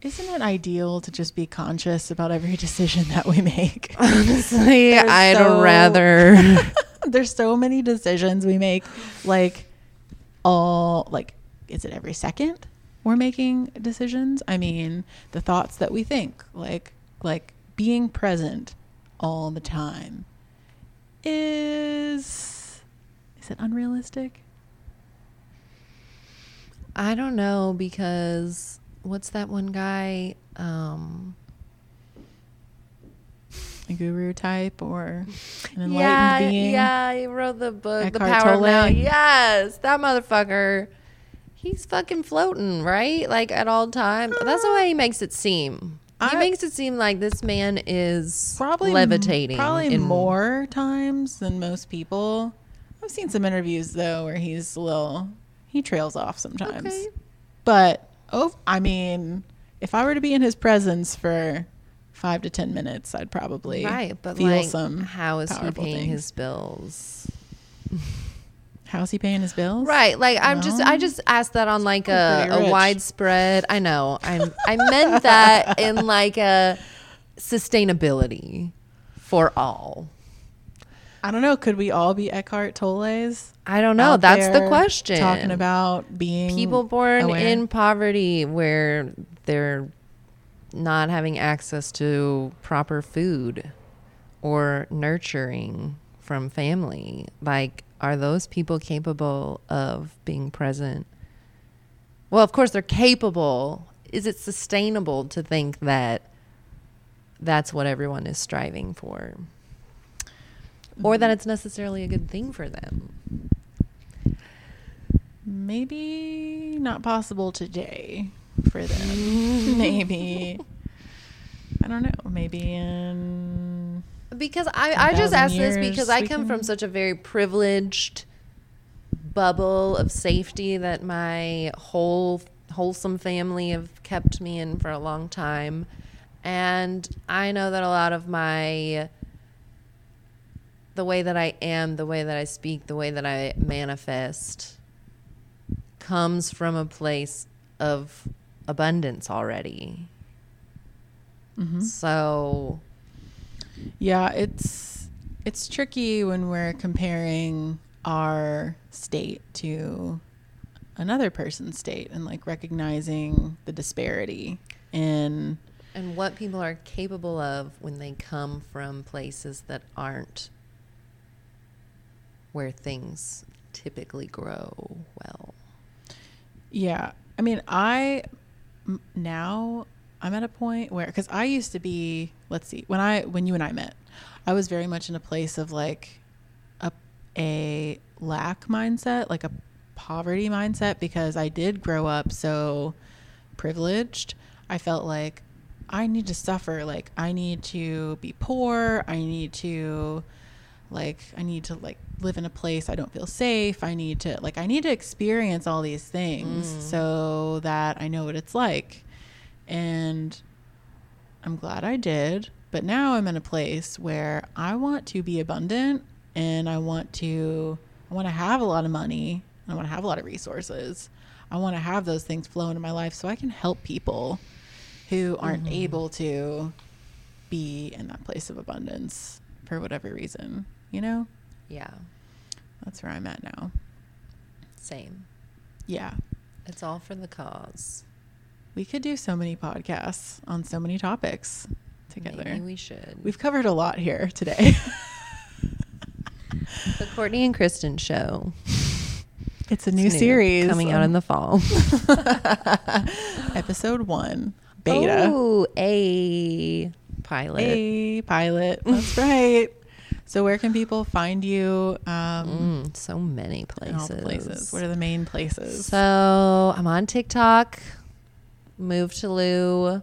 isn't it ideal to just be conscious about every decision that we make? Honestly, I'd so- rather. There's so many decisions we make, like all like, is it every second we're making decisions? I mean, the thoughts that we think, like like being present all the time, is is it unrealistic? I don't know because what's that one guy? Um, A guru type or an enlightened yeah, being? yeah, he wrote the book, The Eckhart Power of Now. Yes, that motherfucker. He's fucking floating, right? Like at all times. That's the way he makes it seem. He I- makes it seem like this man is probably levitating. probably in- more times than most people I've seen some interviews though where he's a little he trails off sometimes. Okay. But oh, I mean, if I were to be in his presence for five to ten minutes, I'd probably Right, but feel like, some. how is he paying things. his bills? How's he paying his bills? Right, like I'm just I just asked that on like a, a widespread. I know I I meant that in like a sustainability for all. I don't know. Could we all be Eckhart Tolle's? I don't know. That's the question. Talking about being people born aware? in poverty where they're not having access to proper food or nurturing from family like are those people capable of being present? Well of course they're capable. Is it sustainable to think that that's what everyone is striving for? Or that it's necessarily a good thing for them? Maybe not possible today for them. maybe. I don't know. Maybe in Because I, I just 10,000 ask this because I come from such a very privileged bubble of safety that my whole wholesome family have kept me in for a long time. And I know that a lot of my the way that I am, the way that I speak, the way that I manifest comes from a place of abundance already. So Yeah, it's it's tricky when we're comparing our state to another person's state and like recognizing the disparity in and what people are capable of when they come from places that aren't where things typically grow well. yeah. I mean, I m- now I'm at a point where cuz I used to be, let's see, when I when you and I met, I was very much in a place of like a a lack mindset, like a poverty mindset because I did grow up so privileged. I felt like I need to suffer, like I need to be poor, I need to like I need to like live in a place I don't feel safe. I need to like I need to experience all these things mm. so that I know what it's like. And I'm glad I did, but now I'm in a place where I want to be abundant and I want to I want to have a lot of money and I want to have a lot of resources. I want to have those things flow into my life so I can help people who aren't mm-hmm. able to be in that place of abundance for whatever reason, you know? Yeah, That's where I'm at now. same. Yeah. It's all for the cause. We could do so many podcasts on so many topics together. Maybe we should. We've covered a lot here today. the Courtney and Kristen show. it's a new It's series coming out in the fall. episode one, beta. Oh, a pilot. A pilot. That's right. So where can people find you? Um, Mm, so many places. places. What are the main places? So I'm on TikTok, Move to Lou,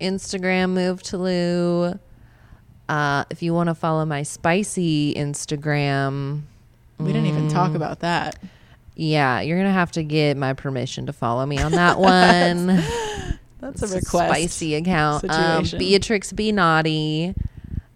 Instagram, Move to Lou. Uh, if you want to follow my spicy Instagram, we didn't even talk Mm. about that. yeah, you're gonna have to get my permission to follow me on that one. That's It's a request. spicy account. Um. Beatrix Be Naughty.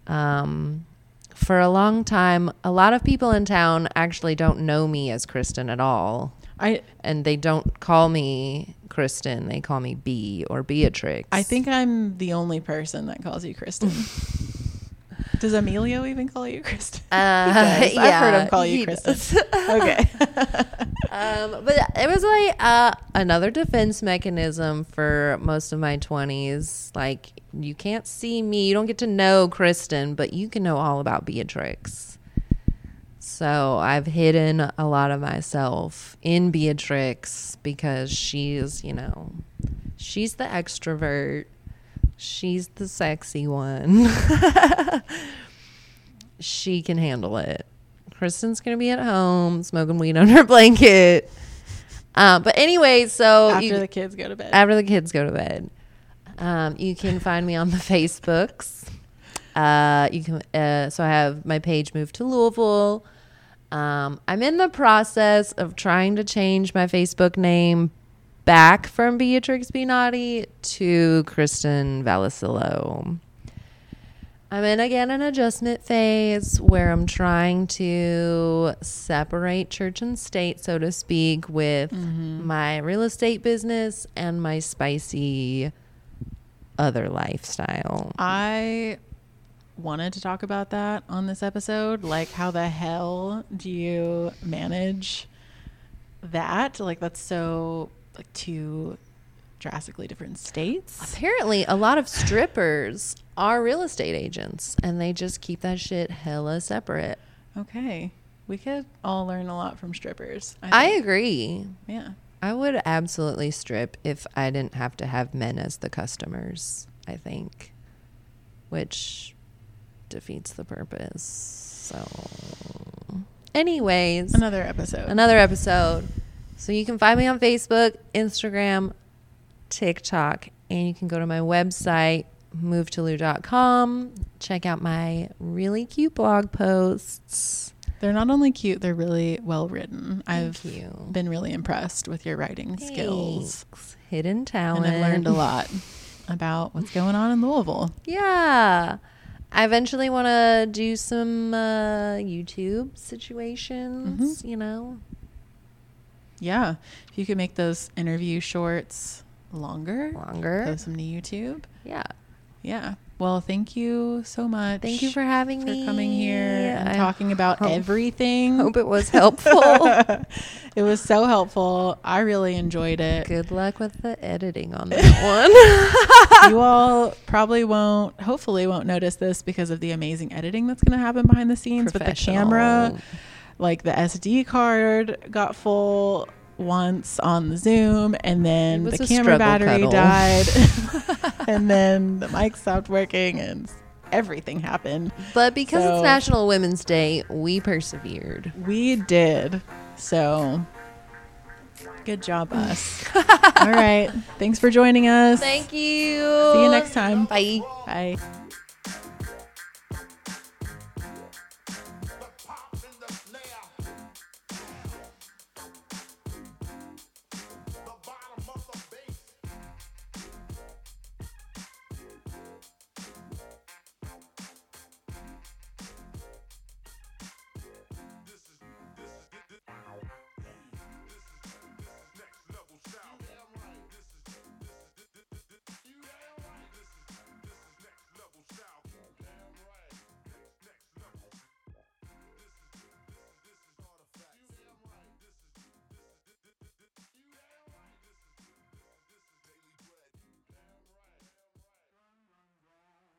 Um, for a long time, a lot of people in town actually don't know me as Kristen at all. I and they don't call me Kristen. They call me B or Beatrix. I think I'm the only person that calls you Kristen. Does Emilio even call you Kristen? Uh, He does. I've heard him call you Kristen. okay. um, but it was like uh, another defense mechanism for most of my twenties. Like you can't see me, you don't get to know Kristen, but you can know all about Beatrix. So I've hidden a lot of myself in Beatrix because she's, you know, she's the extrovert. She's the sexy one. she can handle it. Kristen's gonna be at home smoking weed on her blanket. Um, but anyway, so After you- the kids go to bed. after the kids go to bed, um, you can find me on the Facebooks. Uh, you can. Uh, so I have my page moved to Louisville. Um, I'm in the process of trying to change my Facebook name back from Beatrix B. Naughty to Kristen Valisillo. I'm in again an adjustment phase where I'm trying to separate church and state, so to speak, with my real estate business and my spicy other lifestyle. I wanted to talk about that on this episode. Like, how the hell do you manage that? Like, that's so like two drastically different states. Apparently, a lot of strippers are real estate agents and they just keep that shit hella separate. Okay, we could all learn a lot from strippers. I think. agree. yeah. I would absolutely strip if I didn't have to have men as the customers, I think, which defeats the purpose. So, anyways, Another episode. another episode. So you can find me on Facebook, Instagram, TikTok, and you can go to my website, movetolu.com. Check out my really cute blog posts. They're not only cute, they're really well written. I've you. been really impressed with your writing skills. Hidden talent. And I've learned a lot about what's going on in Louisville. Yeah. I eventually want to do some uh, YouTube situations, Mm-hmm. you know. Yeah. If you could make those interview shorts longer, Longer. post them to YouTube. Yeah. Yeah. Well, thank you so much. Thank you for having for me. For coming here and I talking about hope- everything. Hope it was helpful. it was so helpful. I really enjoyed it. Good luck with the editing on that one. you all probably won't, hopefully, won't notice this because of the amazing editing that's going to happen behind the scenes with the camera. Like the SD card got full once on the Zoom, and then the camera battery cuddle. died, and then the mic stopped working, and everything happened. But because So- it's National Women's Day, we persevered. We did. So good job, us. All right. Thanks for joining us. Thank you. See you next time. Bye. Bye.